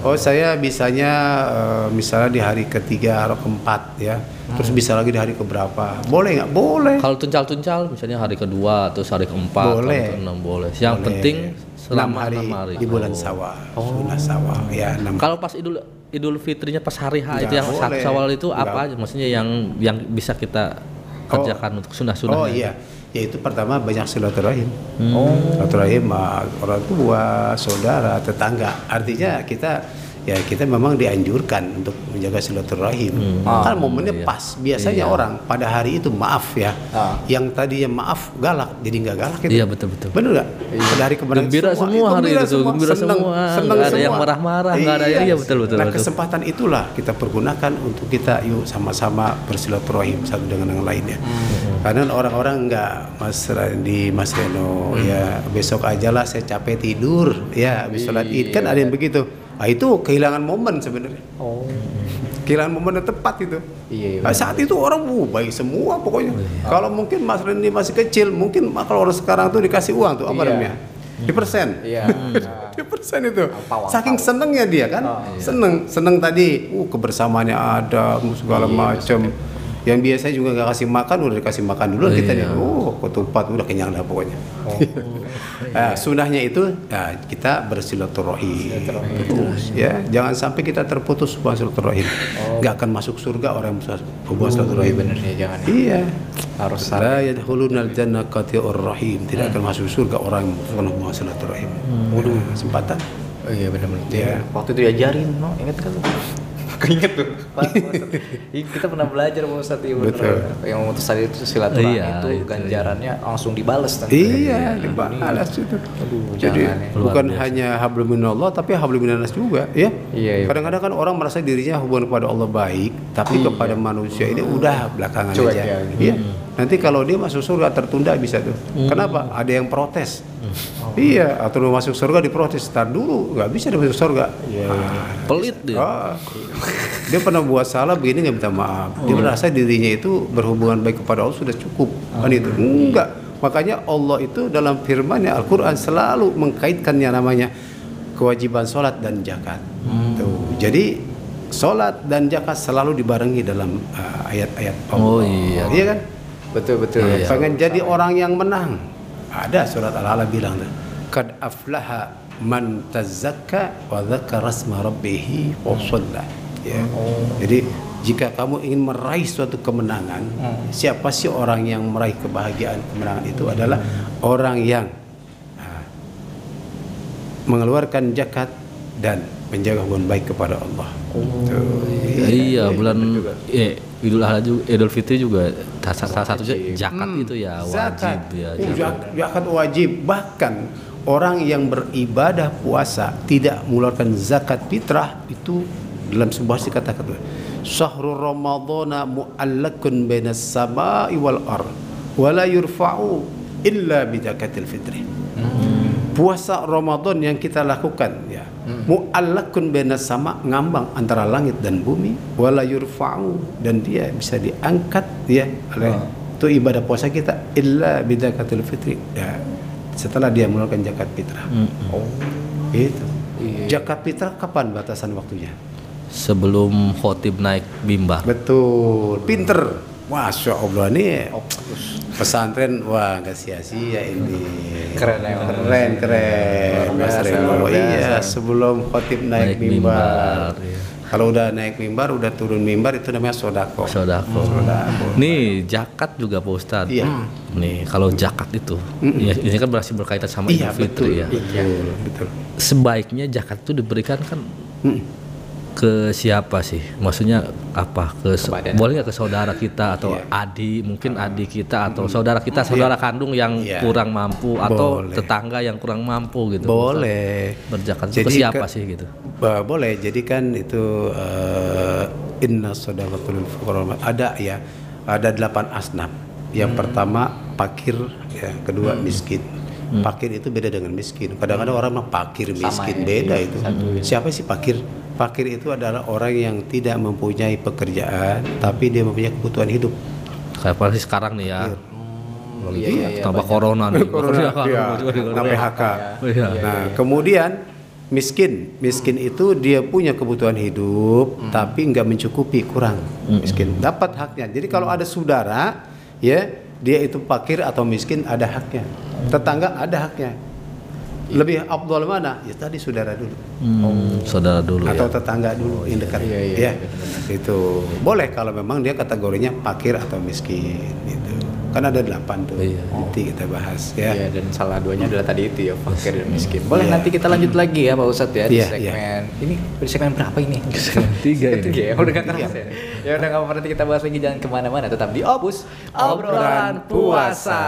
Oh saya bisanya eh, misalnya di hari ketiga atau keempat ya. Terus bisa lagi di hari keberapa? Boleh nggak? Boleh. Kalau tuncal-tuncal misalnya hari kedua terus hari keempat Boleh. atau keenam boleh. Yang Boleh. penting enam selama hari, enam hari. di bulan Oh. sawal. Sunnah sawal ya enam Kalau pas Idul Idul Fitrinya pas hari H itu yang boleh. satu Syawal itu apa aja? Maksudnya yang yang bisa kita kerjakan untuk sunnah-sunnahnya. Oh iya, yaitu pertama banyak silaturahim. Oh. Silaturahim sama orang tua, saudara, tetangga. Artinya kita ya kita memang dianjurkan untuk menjaga silaturahim. Kan momennya iya. pas. Biasanya orang pada hari itu maaf ya. Ah. Yang tadinya maaf galak jadi nggak galak itu. Iya betul betul. Bener nggak? Pada hari kemenangan Gembira semua hari itu gembira seneng, semua. seneng Nggak ada yang semua. marah-marah, nggak ada yang- iya, betul, betul, Nah betul. kesempatan itulah kita pergunakan untuk kita yuk sama-sama bersilaturahim satu dengan yang lainnya. Hmm. Karena orang-orang nggak Mas Randi, Mas Reno Hmm. ya besok aja lah saya capek tidur ya habis sholat id kan ada yang begitu. Nah itu kehilangan momen sebenarnya. Oh. Kehilangan momen yang tepat itu. Iya, iya. Nah, saat itu orang uh, baik semua pokoknya. Kalau mungkin Mas Randy masih kecil, mungkin kalau orang sekarang tuh dikasih uang tuh apa Iya. namanya? Di persen. Iya. Di persen itu. Saking senengnya dia kan, Oh, seneng, seneng tadi, uh kebersamaannya ada, segala Iya, macam. Yang biasanya juga nggak kasih makan, udah dikasih makan dulu Oh, kita iya. nih, oh ketupat udah kenyang dah pokoknya. Oh. Nah, sunahnya itu ya, kita bersilaturahim terus ya jangan sampai kita terputus hubungan silaturahim nggak akan masuk surga orang yang hubungan Oh, silaturahim bener ya jangan. ya. iya Harus la yadkhulunal jannah qati'ur rahim tidak akan masuk surga orang yang hubungan silaturahim waduh kesempatan Oh iya benar-benar. Iya. Waktu itu diajarin, no, ingat kan? Keinget tuh. Pak. Iya, kita pernah belajar Pak Ustadz iya bener. Betul. Yang memutus tadi itu silaturahmi Iya, itu itu, ganjarannya langsung dibales tentu. iya dibalas itu Aduh, jadi jangan ya. bukan biasa. hanya hablum minallah tapi hablum minannas juga ya Iya, iya. kadang-kadang kan orang merasa dirinya hubungan kepada Allah baik tapi kepada manusia ini udah belakangan Cuek aja ya, gitu. iya nanti kalau dia masuk surga tertunda bisa tuh. Kenapa? Ada yang protes. Iya atau mau masuk surga diprotes. Tar dulu nggak bisa dia masuk surga. Ah, Pelit dia. Ah. dia pernah buat salah begini nggak minta maaf. Dia merasa dirinya itu berhubungan baik kepada Allah sudah cukup. Kan itu? Enggak. Makanya Allah itu dalam firman-Nya Al-Qur'an selalu mengkaitkannya namanya kewajiban sholat dan zakat. Tuh. Jadi sholat dan zakat selalu dibarengi dalam uh, ayat-ayat Allah. Oh, iya. iya kan Betul betul. Iya. pengen jadi orang yang menang ada surat al-ala bilang tuh kad aflaha man tazakka wa dzakara asma rabbih wa shalla ya jadi jika kamu ingin meraih suatu kemenangan siapa sih orang yang meraih kebahagiaan kemenangan itu adalah orang yang ah, mengeluarkan zakat dan menjaga hubungan baik kepada Allah. Tuh. Iya, bulan eh, Idul Adha juga, Idul Fitri juga salah satu zakat itu ya wajib zakat. ya. Oh, zakat. zak- zakat wajib. Bahkan orang yang beribadah puasa tidak mengeluarkan zakat fitrah itu dalam sebuah hadis kata-kata Syahrul Ramadhana mu'allakun bainas sama'i wal ar wa la yurfa'u illa bi zakatil fitri. Puasa Ramadan yang kita lakukan ya mu'allakun bainas sama ngambang antara langit dan bumi wala yurfa'u. Dan dia bisa diangkat ya oleh untuk ibadah puasa kita illa bidakatul fitri. Ya setelah dia mengeluarkan zakat fitrah. Oh. itu Iya. zakat fitrah kapan batasan waktunya? Sebelum khotib naik mimbar. betul. Pinter masya allah nih bagus. pesantren wah nggak sia-sia ini Keren ya, keren keren mas luar iya sebelum khotib naik, Naik mimbar, mimbar, iya. kalau udah naik mimbar udah turun mimbar itu namanya sodako Sodako. Sodako. Nih zakat juga Pak Ustadz. Iya. Nih kalau zakat itu, ya, ini kan berarti berkaitan sama iya Idul betul Fitri ya. betul betul Sebaiknya zakat itu diberikan kan Mm. Ke siapa sih? Maksudnya apa? Ke so- Kepada- boleh nggak ke saudara kita atau Iya. adik, mungkin adik kita atau saudara kita, saudara kandung yang Iya. kurang mampu atau Boleh. tetangga yang kurang mampu gitu. boleh. Berzakat ke siapa ke- sih gitu? Boleh. Jadi kan itu eh, inna sadaqatul fuqara ada ya ada delapan asnaf. Yang pertama pakir ya. Kedua miskin. Pakir itu beda dengan miskin. Kadang-kadang orang mah pakir miskin ya, beda iya, itu. siapa sih pakir pakir itu adalah orang yang tidak mempunyai pekerjaan tapi dia mempunyai kebutuhan hidup Kayak apa sih sekarang nih ya? Iya, iya, iya, Tambah corona nih. Corona, iya, nah, PHK. Iya. Nah, kemudian miskin, miskin itu dia punya kebutuhan hidup, tapi nggak mencukupi, kurang miskin. Dapat haknya. Jadi kalau ada saudara, ya dia itu fakir atau miskin ada haknya. Tetangga ada haknya. Lebih abdul mana? Ya tadi saudara dulu. Hmm, saudara dulu atau ya. tetangga dulu yang dekat Iya, iya, ya itu boleh kalau memang dia kategorinya fakir atau miskin gitu kan ada delapan tuh Iya. nanti kita bahas ya Iya dan salah duanya adalah tadi itu ya fakir dan miskin. Boleh Iya. nanti kita lanjut lagi ya Pak Ustadz ya di Iya, segmen ini di segmen berapa ini? Tiga ini. Tiga ya, udah gak kerasa ya. Ya udah nggak apa-apa nanti kita bahas lagi jangan ke mana-mana tetap di Obus Obrolan puasa.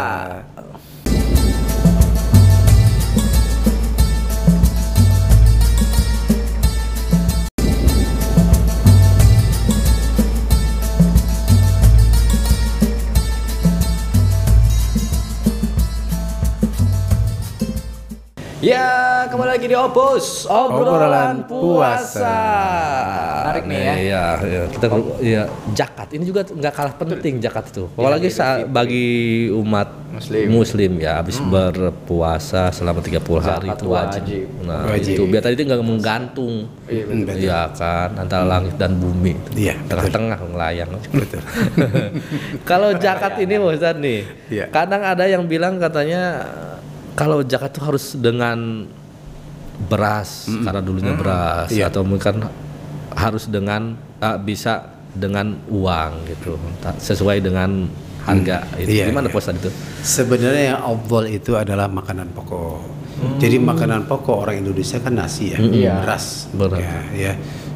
Ya kembali lagi di Obus Obrolan puasa. Menarik nih ya. Iya, iya. kita ya zakat ini juga nggak kalah penting zakat itu. Apalagi sa- bagi umat Muslim. muslim, ya habis berpuasa selama 30 hari Zakat itu wajib. wajib. Nah, Wajib. itu biar tadi itu nggak menggantung. Iya, Hmm. Iya kan antara langit dan bumi. Iya, Tengah-tengah ngelayang. betul Kalau zakat ini Pak Ustadz nih, Iya. kadang ada yang bilang katanya kalau zakat itu harus dengan beras karena dulunya beras Iya. atau mungkin harus dengan ah, bisa dengan uang gitu sesuai dengan harga itu Iya, gimana iya. Ustadz itu? sebenarnya yang afdol itu adalah makanan pokok jadi makanan pokok orang Indonesia kan nasi ya Iya. beras Beras. ya, ya.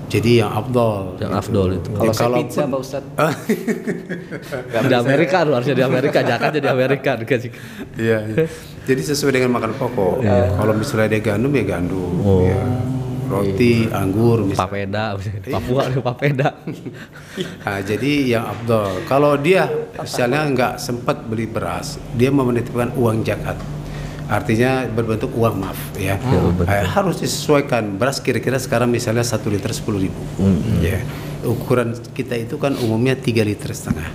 jadi yang afdol Yang afdol itu. Kalau Ya, kalaupun- pizza Pak Ustadz. di Amerika harusnya di Amerika zakatnya di Amerika dikasih. Iya. iya. Jadi sesuai dengan makan pokok. Kalau misalnya dia gandum ya gandum. Oh. ya. Roti, anggur, misalnya. Papeda, Papua ada papeda. Nah, jadi yang abdol. Kalau dia misalnya nggak sempat beli beras, dia mau menitipkan uang zakat. Artinya berbentuk uang maaf ya. betul. Eh, harus disesuaikan beras kira-kira sekarang misalnya satu liter sepuluh ribu. Ya. Ukuran kita itu kan umumnya 3 liter setengah.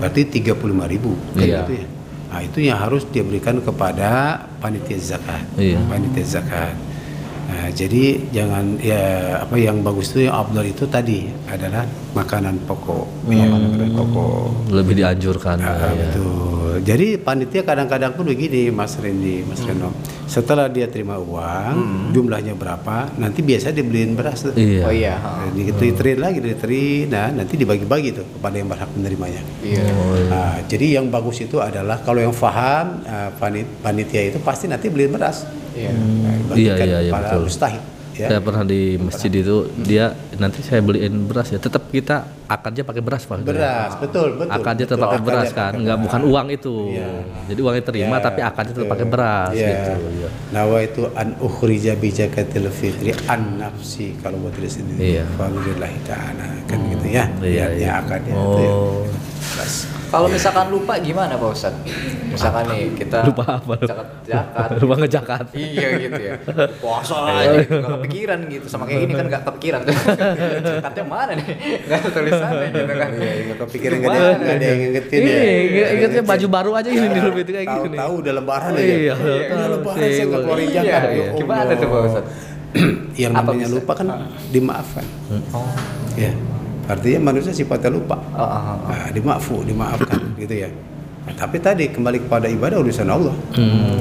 Berarti 35 ribu. Kan Iya. gitu ya. Nah itu yang harus dia berikan kepada panitia zakat. Iya. Panitia zakat. Nah, jadi jangan ya apa yang bagus itu yang abdul itu tadi adalah makanan pokok, ya, makanan pokok. Lebih dianjurkan Ah, ya. betul. Jadi panitia kadang-kadang pun begini, Mas Randy, Mas Reno. Setelah dia terima uang, jumlahnya berapa, nanti biasa dibeliin beras. tuh. Iya. Oh iya. Nah, Diterima lagi, diterima, nah nanti dibagi-bagi tuh kepada yang berhak menerimanya. Iya. Nah, jadi yang bagus itu adalah kalau yang paham ah, panit- panitia itu pasti nanti beliin beras. Iya. Nah, Iya, iya, iya, pada betul. mustahik. Ya. Saya pernah di masjid itu dia nanti saya beliin beras ya. Tetap kita akadnya pakai beras Pak. Beras, betul, betul. Akadnya tetap pakai beras kan, pakai nggak beras. bukan uang itu. Iya. Jadi uangnya terima Ya, tapi akadnya tetap betul. pakai beras Ya. gitu. Iya. Nawa itu an ukhrija bi zakatil fitri an nafsi kalau buat diri sendiri. Iya. Fadlillahi ta'ala kan gitu ya. Iya, Niatnya iya. akadnya Oh. itu ya. Beras. Kalau misalkan lupa gimana Pak Ustad? Misalkan nih kita Lupa apa? Zakat, zakat. Lupa ngejakat. Iya gitu ya. Puasa aja nggak kepikiran gitu. Sama kayak ini kan nggak kepikiran. Zakatnya mana nih? Nggak ada tulisannya gitu kan. Iya, nggak kepikiran nggak ada yang ngingetin ya. Ini ingatnya baju baru aja ini di rumah itu kayak gitu nih. Tahu-tahu udah lebaran Iya, aja. tahu-tahu Udah lebaran saya nggak keluarin Iya, iya. Ya Gimana tuh Pak Ustad? yang Apa namanya lupa kan dimaafkan. Oh. Ya. Artinya manusia sifatnya lupa. Oh, oh, oh. Nah, dimaafu, dimaafkan gitu ya. Nah, tapi tadi kembali kepada ibadah urusan Allah.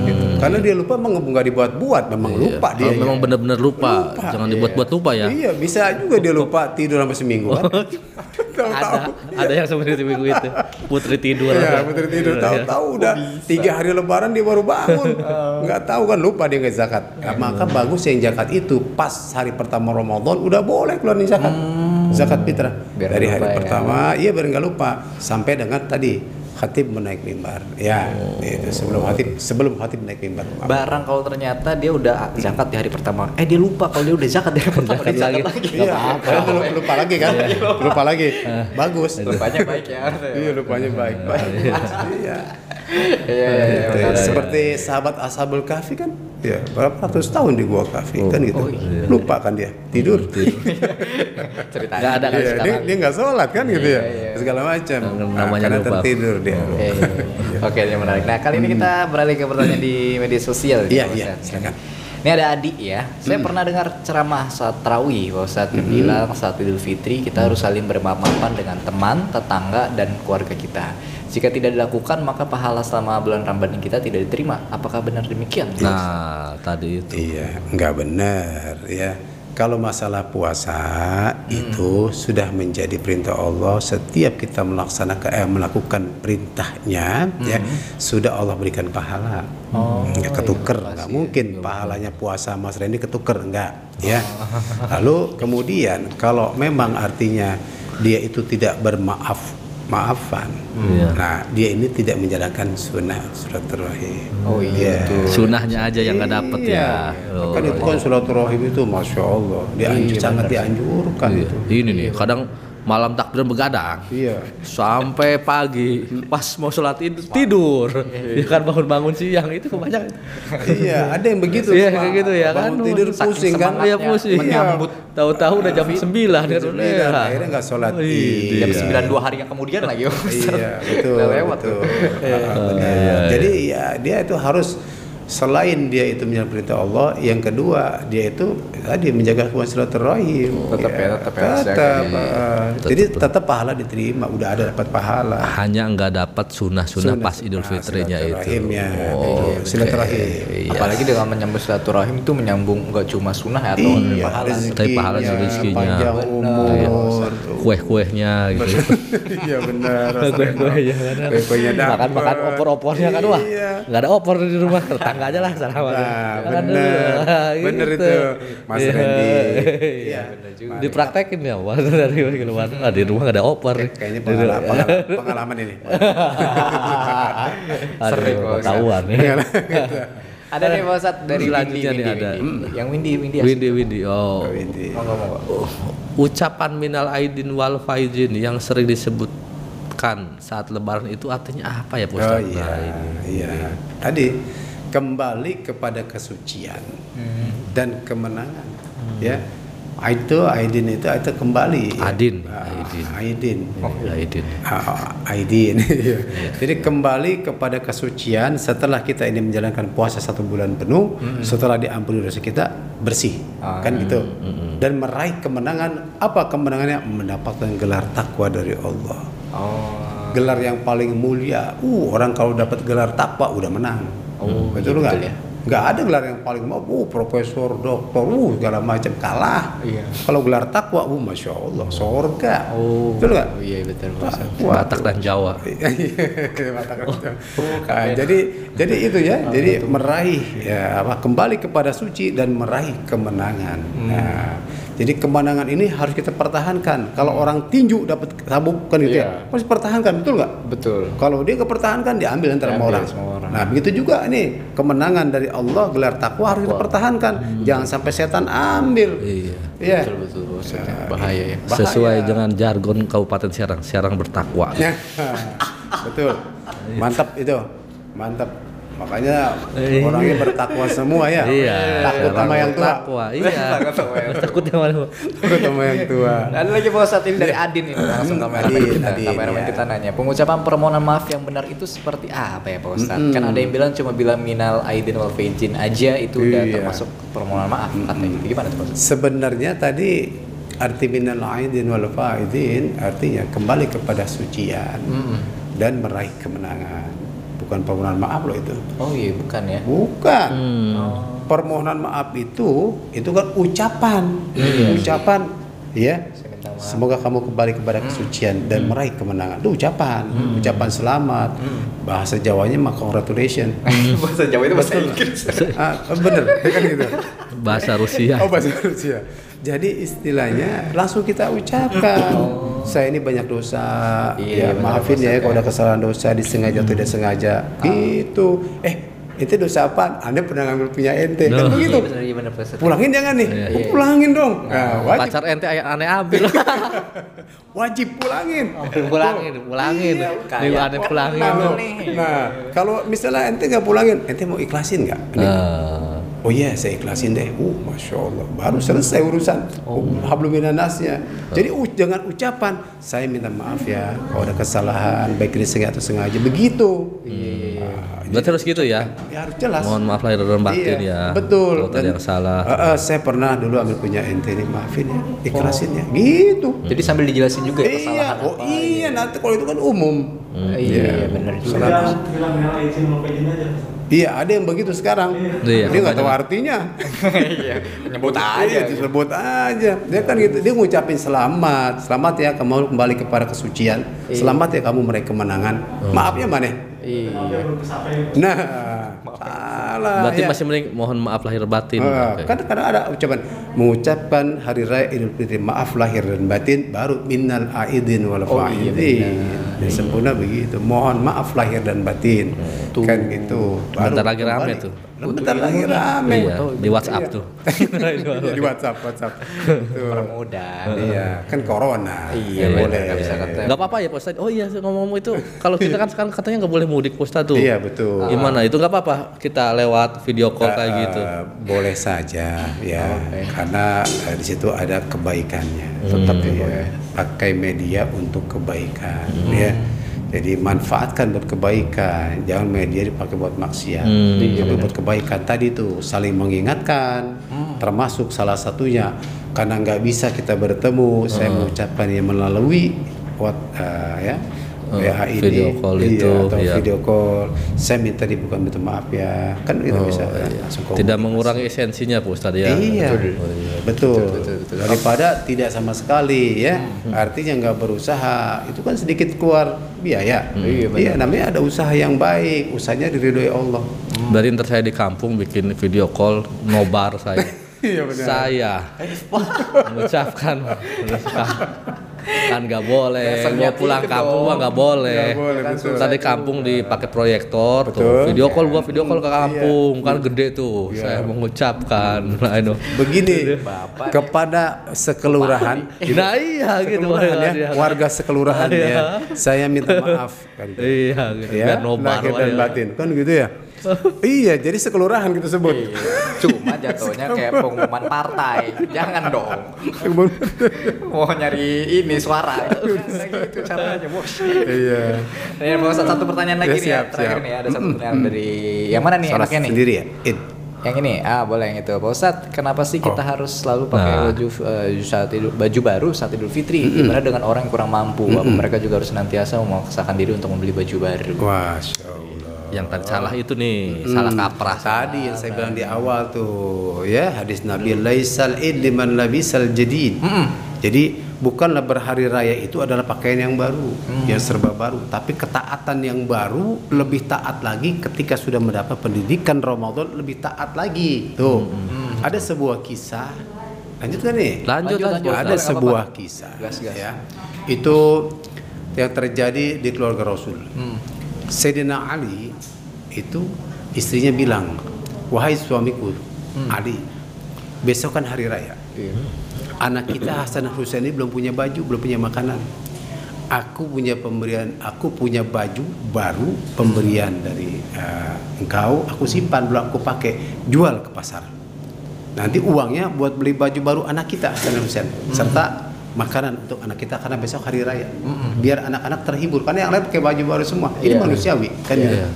Gitu. Karena dia lupa memang nggak dibuat-buat, memang lupa dia. Kalau memang benar-benar lupa, Lupa, jangan dibuat-buat lupa ya. Iya, bisa juga dia lupa tidur sampai seminggu kan. ada ada yang seperti itu minggu itu putri tidur Iya, putri tidur tahu-tahu udah tiga hari lebaran dia baru bangun. Nggak tahu kan lupa dia nggak zakat. Nah, maka bagus yang zakat itu pas hari pertama Ramadan udah boleh keluarin zakat. Zakat fitrah. Biar Dari hari ya. pertama, iya biar nggak lupa sampai dengan tadi khatib menaik mimbar. Ya, itu sebelum khatib sebelum khatib naik mimbar. Barang kalau ternyata dia udah zakat di hari pertama, eh dia lupa kalau dia udah zakat di hari pertama, dia zakat lagi. Iya, karena lupa, lupa lagi kan? lupa lagi. Bagus. Lupanya baik ya. Iya, lupanya baik. baik. Iya. Iya, iya, iya. Gitu. Seperti sahabat Ashabul Kahfi kan, ya berapa ratus tahun di gua Kahfi kan gitu. Oh, iya. Lupa kan dia tidur. Ceritanya. nggak ada kan Iya, dia sekarang dia nggak sholat kan gitu ya, iya. segala macam. Namanya Nah, karena lupa. tertidur dia. Iya, iya, iya. Oke, ini menarik. Nah, kali ini kita beralih ke pertanyaan di media sosial. Iya, iya, silakan. Ini ada Adi ya. Saya pernah dengar ceramah saat tarawih, Pak Ustadz yang bilang saat Idul Fitri kita harus saling bermaaf-maafan dengan teman, tetangga, dan keluarga kita. Jika tidak dilakukan, maka pahala selama bulan Ramadan kita tidak diterima. Apakah benar demikian? nah tadi itu Iya, nggak benar ya. Kalau masalah puasa itu sudah menjadi perintah Allah. Setiap kita melaksanakan eh, melakukan perintahnya ya sudah Allah berikan pahala. Oh, nggak ketuker, nggak mungkin pahalanya puasa Mas Randy ketuker. Enggak ya. Lalu kemudian kalau memang artinya dia itu tidak bermaaf maafan, Iya. nah dia ini tidak menjalankan sunnah surat rahim. Oh iya, betul. sunahnya aja yang nggak dapet ya Oh, kan itu kan silaturahim itu masya Allah dianjur sangat dianjurkan iya. itu. ini nih kadang malam takbiran begadang Iya. sampai pagi pas mau sholat id- tidur ya kan bangun-bangun siang itu kebanyakan iya, ada yang begitu. Iya, kayak gitu ya kan. Bangun tidur Saking pusing kan. Iya pusing. menyambut. Tahu-tahu udah jam 9 kan. Sembilan, akhirnya nggak sholat id. Jam Iya. 9 dua hari yang kemudian lagi. Iya, betul. Lewat betul. tuh. Benar. Jadi ya dia itu harus selain dia itu menjalankan perintah Allah, yang kedua dia itu tadi menjaga hubungan silaturahim. Tetap ya, tetap ya, harus jaga. Tetap. Jadi tetap pahala diterima, udah ada dapat pahala. Hanya nggak dapat sunah-sunah Sunnah. pas Idul Ah, Fitrinya itu. silaturahimnya. Oh, Iya, silaturahim. Iya. Apalagi dengan menyambut silaturahim itu menyambung nggak cuma sunnah ya, atau Iya, pahala. Tapi pahala rezekinya, rezekinya. panjang umur. Kue-kuehnya gitu. Iya benar. Kue-kuehnya kan. Kue-kuehnya dapet. Makan-makan opor-opornya kan wah. Iya. Nggak ada opor di rumah. Tetangga aja lah sana makan. Nah, Makan. Ah, Bener gitu. itu, Mas Iya. Randy. Iya. Dipraktekin ya, Mas dari keluar. Ah, di rumah nggak ada opor. Kayaknya pengalaman, pengalaman, pengalaman ini. Sering, ketahuan ya. Ada nih Pak Ustadz dari Windy, Selanjutnya Windy, nih ada. Windy. Yang Windy, Windy. Windy Windy. Oh. Windy. Monggo, monggo. Ucapan minal aidin wal faizin yang sering disebutkan saat lebaran itu artinya apa ya Pak Oh Ustaz? iya, Nah, iya. Tadi kembali kepada kesucian dan kemenangan. Ya, itu Aidin itu itu kembali. ya. Adin, Ah, Aidin. Aidin. Aidin. Ah, Aidin. Jadi kembali kepada kesucian setelah kita ini menjalankan puasa satu bulan penuh, setelah diampuni dosa kita bersih, Ah, kan gitu. Dan meraih kemenangan. Apa kemenangannya? Mendapatkan gelar takwa dari Allah. Oh. Gelar yang paling mulia. Uh, orang kalau dapat gelar takwa udah menang. Oh, betul iya, nggak? ya. Nggak ada gelar yang paling mau, uh, profesor, doktor, uh, segala macam kalah. Iya. Kalau gelar takwa, uh, masya Allah, sorga. Oh. betul nggak? Oh, iya betul Pak Ustadz. Wah, Batak dan Jawa. Matakan itu. Nah, jadi jadi itu ya jadi meraih ya apa kembali kepada suci dan meraih kemenangan nah jadi kemenangan ini harus kita pertahankan kalau orang tinju dapat sabuk kan gitu Iya. ya harus pertahankan betul nggak Betul. kalau dia kepertahankan diambil antara Diambil orang. orang. Nah begitu juga nih kemenangan dari Allah gelar takwa harus kita pertahankan. Jangan sampai setan ambil. Iya. Iya. Betul betul Pak Ustadz. Bahaya ya. Bahaya. Sesuai dengan jargon Kabupaten Serang, Serang bertakwa. Ya. betul. Mantap itu. Mantap. Makanya Iya. orangnya bertakwa semua ya. Iya. Takut sama yang tua. Takwa. Iya. Takut sama yang tua. Takut yang mana? Takut sama yang tua. Ada lagi Pak Ustadz ini dari Adin ini langsung kameramen Adin, kita. Kameramen kita nanya, pengucapan permohonan maaf yang benar itu seperti apa ya Pak Ustadz? Kan ada yang bilang cuma bilang minal aidin wal faizin aja itu udah Iya. termasuk permohonan maaf katanya gitu. Gimana tuh Pak Ustadz? Sebenarnya tadi arti minal aidin wal faidin artinya kembali kepada sucian dan meraih kemenangan. Bukan permohonan maaf loh itu. Oh iya bukan ya. Bukan. Hmm. Permohonan maaf itu itu kan ucapan. Ucapan ya. Semoga kamu kembali kepada kesucian dan meraih kemenangan. Itu ucapan, ucapan selamat. Bahasa Jawanya mah congratulations. bahasa Jawa itu bahasa Inggris. ah, bener, kan gitu. Bahasa Rusia. Oh bahasa Rusia. Jadi istilahnya langsung kita ucapkan. Saya ini banyak dosa. Iya, ya, maafin ya kalau ada kesalahan dosa disengaja atau tidak sengaja. Gitu. Eh, ente dosa apa? Anda pernah ngambil punya ente. Kan begitu. Iya iya. Pulangin jangan nih. Iya. Oh, pulangin dong. Nah, wajib, Pacar ente ayah aneh ambil. wajib pulangin. pulangin, pulangin. Iya, kayak aneh pulangin. lu. nih. Nah, kalau misalnya ente nggak pulangin, ente mau ikhlasin nggak? Nah, Oh iya, saya ikhlasin deh. Uh, masya Allah, baru selesai urusan. Oh. Habluminanasnya. Jadi uh, jangan ucapan. Saya minta maaf ya, kalau ada kesalahan, baik disengaja atau sengaja. Begitu. Nah, berarti harus gitu ya. ya harus jelas. Mohon maaf lahir dan batin Iya, ya. Betul. Kalau tadi yang salah. Uh, uh, saya pernah dulu ambil punya ente ini, maafin ya, ikhlasin ya. Gitu. Jadi sambil dijelasin juga ya Iya, kesalahan oh apa. iya nanti kalau itu kan umum. Iya, benar juga. Bilang bilang wal faizin aja Iya, ada yang begitu sekarang. Iya, Dia nggak tahu artinya. Iya, menyebut Iya, aja. disebut aja. Dia kan gitu, dia ngucapin selamat, selamat ya kamu kembali kepada kesucian, selamat ya kamu meraih kemenangan. Maafnya mana? Iya. dia salah. Berarti ya. masih mending mohon maaf lahir batin. Ah, Oke. kan kadang ada ucapan mengucapkan hari raya Idul Fitri maaf lahir dan batin baru minnal aidin wal Oh, iya, faidin. Dan sempurna begitu. Mohon maaf lahir dan batin. Kan gitu. Bentar lagi rame tuh. Bentar lagi rame. Iya, di WhatsApp tuh. Iya, di WhatsApp, WhatsApp. Tuh. Permudah. Iya, kan corona. Iya, Nggak benar, nggak bisa kata. Gak apa-apa ya Pak Ustadz. Oh iya ngomong-ngomong itu kalau kita kan sekarang katanya nggak boleh mudik Pak Ustadz tuh. Iya, betul. Gimana? Itu nggak apa-apa kita lewat video call kayak Eh, gitu. boleh saja ya karena eh, di situ ada kebaikannya Hmm. tetap ya pakai media untuk kebaikan ya jadi manfaatkan buat kebaikan jangan media dipakai buat maksiat Hmm. tapi buat kebaikan tadi tuh saling mengingatkan Hmm. termasuk salah satunya karena nggak bisa kita bertemu saya Hmm. mengucapkan yang melalui what eh, ya Oh, WA ini video call iya, itu, atau iya. video call saya minta dibuka minta maaf ya kan itu Oh, bisa iya. langsung Tidak komunikasi. mengurangi esensinya Pak Ustadz ya. Iya, Oh, iya. betul. betul, betul. Daripada tidak sama sekali ya, Hmm. artinya nggak berusaha, itu kan sedikit keluar biaya. Hmm. Iya. Iya, namanya ada usaha yang baik, usahanya diridhoi Allah. Berarti ntar saya di kampung bikin video call nobar saya. Iya, benar. Saya mengucapkan kan nggak boleh mau pulang kampung mah nggak boleh. Nggak boleh, betul. Tadi kampung dipakai proyektor tuh. Video call gua video call ke kampung Iya. kan gede tuh. Saya mengucapkan nah itu. Begini, Bapak kepada sekelurahan, Nah iya gitu sekelurahan ya, Iya. warga sekelurahan ya, saya minta maaf kan. gitu. Iya gitu. Ya, Biar nobar lahir lah dan ya. batin kan gitu ya. Iya, jadi sekelurahan kita sebut. Iya. Cuma jatuhnya kayak pengumuman partai. Jangan dong. Mau nyari ini suara. Gitu caranya, Bos. iya. Ini mau satu pertanyaan lagi Ya, nih ya. Terakhir siap. nih ada satu pertanyaan dari yang mana nih Salah enaknya nih? sendiri ya. Id. Yang ini, ah boleh yang itu. Pak Ustadz, kenapa sih kita Oh. harus selalu pakai Nah. baju eh, saat idul, baju baru saat Idul Fitri? Gimana dengan orang yang kurang mampu? Apa mereka juga harus senantiasa memaksakan diri untuk membeli baju baru? Masya Allah. Yang tadi salah itu nih, salah kaprah. Tadi yang saya bilang di awal tuh ya hadis Nabi laisal id liman labisal jadid. Jadi bukanlah berhari raya itu adalah pakaian yang baru, yang serba baru, tapi ketaatan yang baru lebih taat lagi ketika sudah mendapat pendidikan Ramadan lebih taat lagi. Tuh. Ada sebuah kisah Lanjut kan nih? Lanjut, lanjut. Ada Nggak sebuah kisah Gas, gas. ya. Itu yang terjadi di keluarga Rasul. Hmm. Sayyidina Ali itu istrinya bilang, "Wahai suamiku, Hmm. Ali, besok kan hari raya. Iya. Anak kita Hasan Husain ini belum punya baju, belum punya makanan. aku punya pemberian, aku punya baju baru pemberian dari eh, engkau, aku simpan dulu aku pakai, jual ke pasar. Nanti uangnya buat beli baju baru anak kita Hasan Husain serta makanan untuk anak kita karena besok hari raya. Biar anak-anak terhibur karena yang lain pakai baju baru semua. Ini Iya. manusiawi kan gitu. Iya.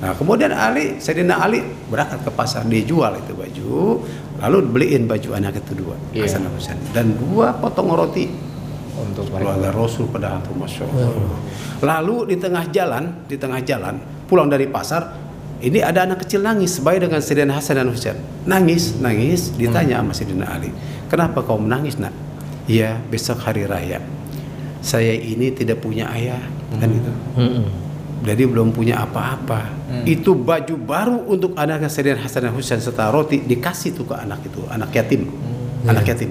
Nah, kemudian Ali, Sayyidina Ali berangkat ke pasar, dia jual itu baju, lalu beliin baju anak itu dua, Iya. Hasan dan Husain. Dan dua potong roti Untuk keluarga Rasul pada itu Masya Allah. Lalu di tengah jalan, di tengah jalan, pulang dari pasar, ini ada anak kecil nangis sebaik dengan Sayyidina Hasan dan Husain. Nangis, nangis, ditanya sama Sayyidina Ali, kenapa kau menangis nak? Ya besok hari raya. Saya ini tidak punya ayah, kan gitu. Mm-mm. Jadi belum punya apa-apa. Itu baju baru untuk anak Sayyidina Hasan dan Husain serta roti dikasih tuh ke anak itu, anak yatim. Anak yatim.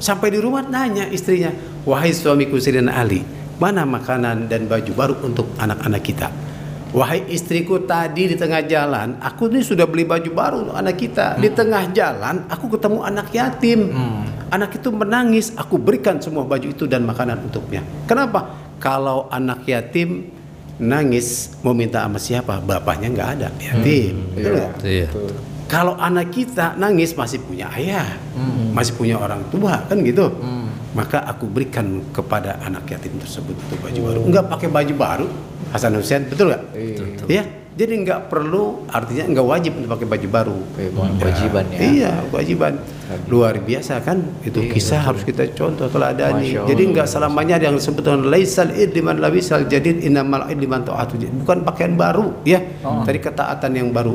Sampai di rumah nanya istrinya, "Wahai suamiku Sayyidina Ali, mana makanan dan baju baru untuk anak-anak kita?" Wahai istriku tadi di tengah jalan, aku ini sudah beli baju baru untuk anak kita. Di tengah jalan, aku ketemu anak yatim. Anak itu menangis, aku berikan semua baju itu dan makanan untuknya. Kenapa? Kalau anak yatim nangis mau minta sama siapa? Bapaknya nggak ada, yatim. Betul nggak? Iya. Kalau anak kita nangis masih punya ayah, masih punya orang tua kan gitu. Maka aku berikan kepada anak yatim tersebut itu baju baru. Enggak pakai baju baru, Hasan Hussein betul nggak? Iya. Jadi nggak perlu, artinya nggak wajib untuk pakai baju baru. Iya, kewajiban ya. Iya, kewajiban. Luar biasa kan? Itu Iya, kisah harus kita contoh teladani. Masya Allah. Jadi nggak selamanya ada yang disebut dengan laisal id liman labisal jadid innamal id liman ta'atu. Bukan pakaian baru, ya. Oh. Tadi ketaatan yang baru.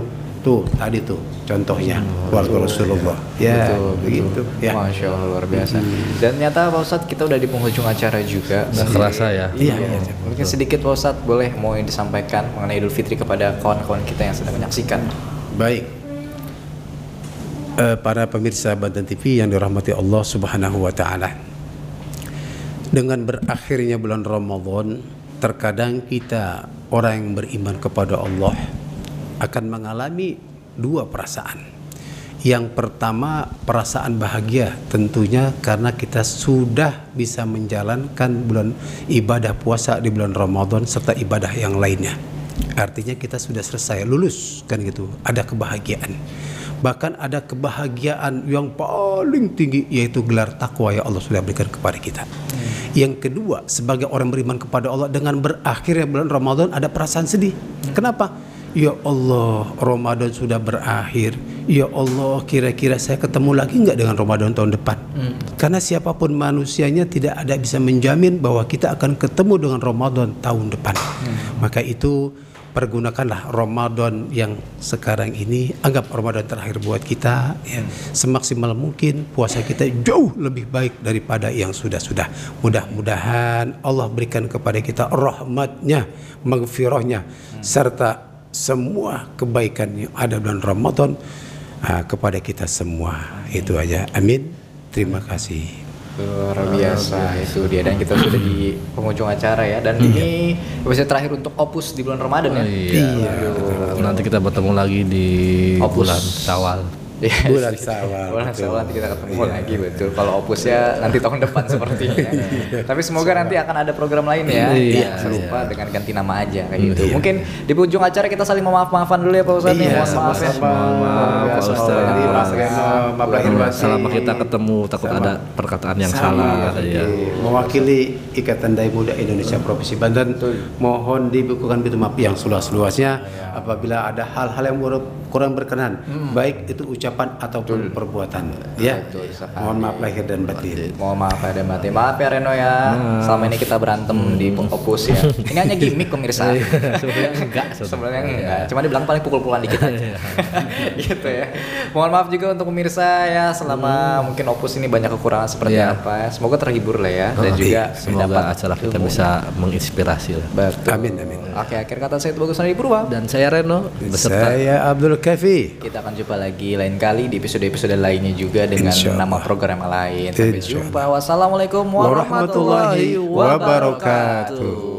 Tuh, tadi tuh contohnya keluarga Rasulullah. Ya, betul, begitu. betul. Ya. Masya Allah luar biasa. Dan ternyata Pak Ustadz kita udah di penghujung acara juga. Nggak kerasa ya. Iya, iya. Mungkin sedikit Pak Ustadz boleh mau yang disampaikan mengenai Idul Fitri kepada kawan-kawan kita yang sedang menyaksikan. Baik. Eh, para pemirsa Banten TV yang dirahmati Allah Subhanahu wa taala. Dengan berakhirnya bulan Ramadan, terkadang kita orang yang beriman kepada Allah akan mengalami dua perasaan. Yang pertama perasaan bahagia tentunya karena kita sudah bisa menjalankan bulan ibadah puasa di bulan Ramadan serta ibadah yang lainnya. Artinya kita sudah selesai lulus kan gitu. Ada kebahagiaan. Bahkan ada kebahagiaan yang paling tinggi yaitu gelar takwa yang Allah sudah berikan kepada kita. Yang kedua, sebagai orang beriman kepada Allah dengan berakhirnya bulan Ramadan ada perasaan sedih. Kenapa? Ya Allah, Ramadan sudah berakhir. Ya Allah, kira-kira saya ketemu lagi nggak dengan Ramadan tahun depan? Karena siapa pun manusianya tidak ada bisa menjamin bahwa kita akan ketemu dengan Ramadan tahun depan. Maka itu pergunakanlah Ramadan yang sekarang ini anggap Ramadan terakhir buat kita ya. semaksimal mungkin puasa kita jauh lebih baik daripada yang sudah-sudah mudah-mudahan Allah berikan kepada kita rahmatnya maghfirahnya serta semua kebaikan yang ada bulan Ramadan ah, kepada kita semua. Itu aja. Amin. Terima kasih. Luar biasa. Itu dia. Dan kita sudah di penghujung acara ya. Dan ini episode terakhir untuk Opus di bulan Ramadan ya. Iya. Nanti kita bertemu lagi di Opus. bulan Syawal. Iya. Bulan Syawal, Bulan betul. Syawal nanti kita ketemu lagi betul. Kalau opusnya nanti tahun depan sepertinya. Tapi semoga nanti akan ada program lain ya. Iya, Yang serupa dengan ganti nama aja kayak gitu. Mungkin di ujung acara kita saling memaaf-maafan dulu ya Pak Ustadz. ya. Iya, Mohon maaf ya. sama-sama. Maaf, Pak Reno, maaf lahir batin. Selama kita ketemu takut ada perkataan yang salah. Sama, ya. mewakili Ikatan Dai Muda Indonesia Provinsi Banten mohon dibukukan pintu maaf yang seluas-luasnya apabila ada hal-hal yang kurang- kurang berkenan baik itu ucapan ataupun perbuatan ya Betul sekali. mohon maaf lahir dan batin Mohon maaf ada mati. Maaf ya Reno ya. Selama ini kita berantem di opus ya. Ini hanya gimmick pemirsa. Sebenarnya enggak, Sebenarnya enggak. Cuma di belakang paling pukul-pukulan dikit aja. gitu ya. Mohon maaf juga untuk pemirsa ya selama mungkin opus ini banyak kekurangan seperti Iya. apa. ya. Semoga terhibur lah ya dan Oke, juga semoga mendapat acara kita ilmu. bisa menginspirasi lah. Betul. Amin, amin. Oke, akhir kata saya itu bagus dari Purwa. Dan saya Reno beserta saya Abdul Kafi Kita akan jumpa lagi lain kali di episode-episode lainnya juga dengan nama program lain. Sampai jumpa. Wassalamualaikum warahmatullahi wabarakatuh.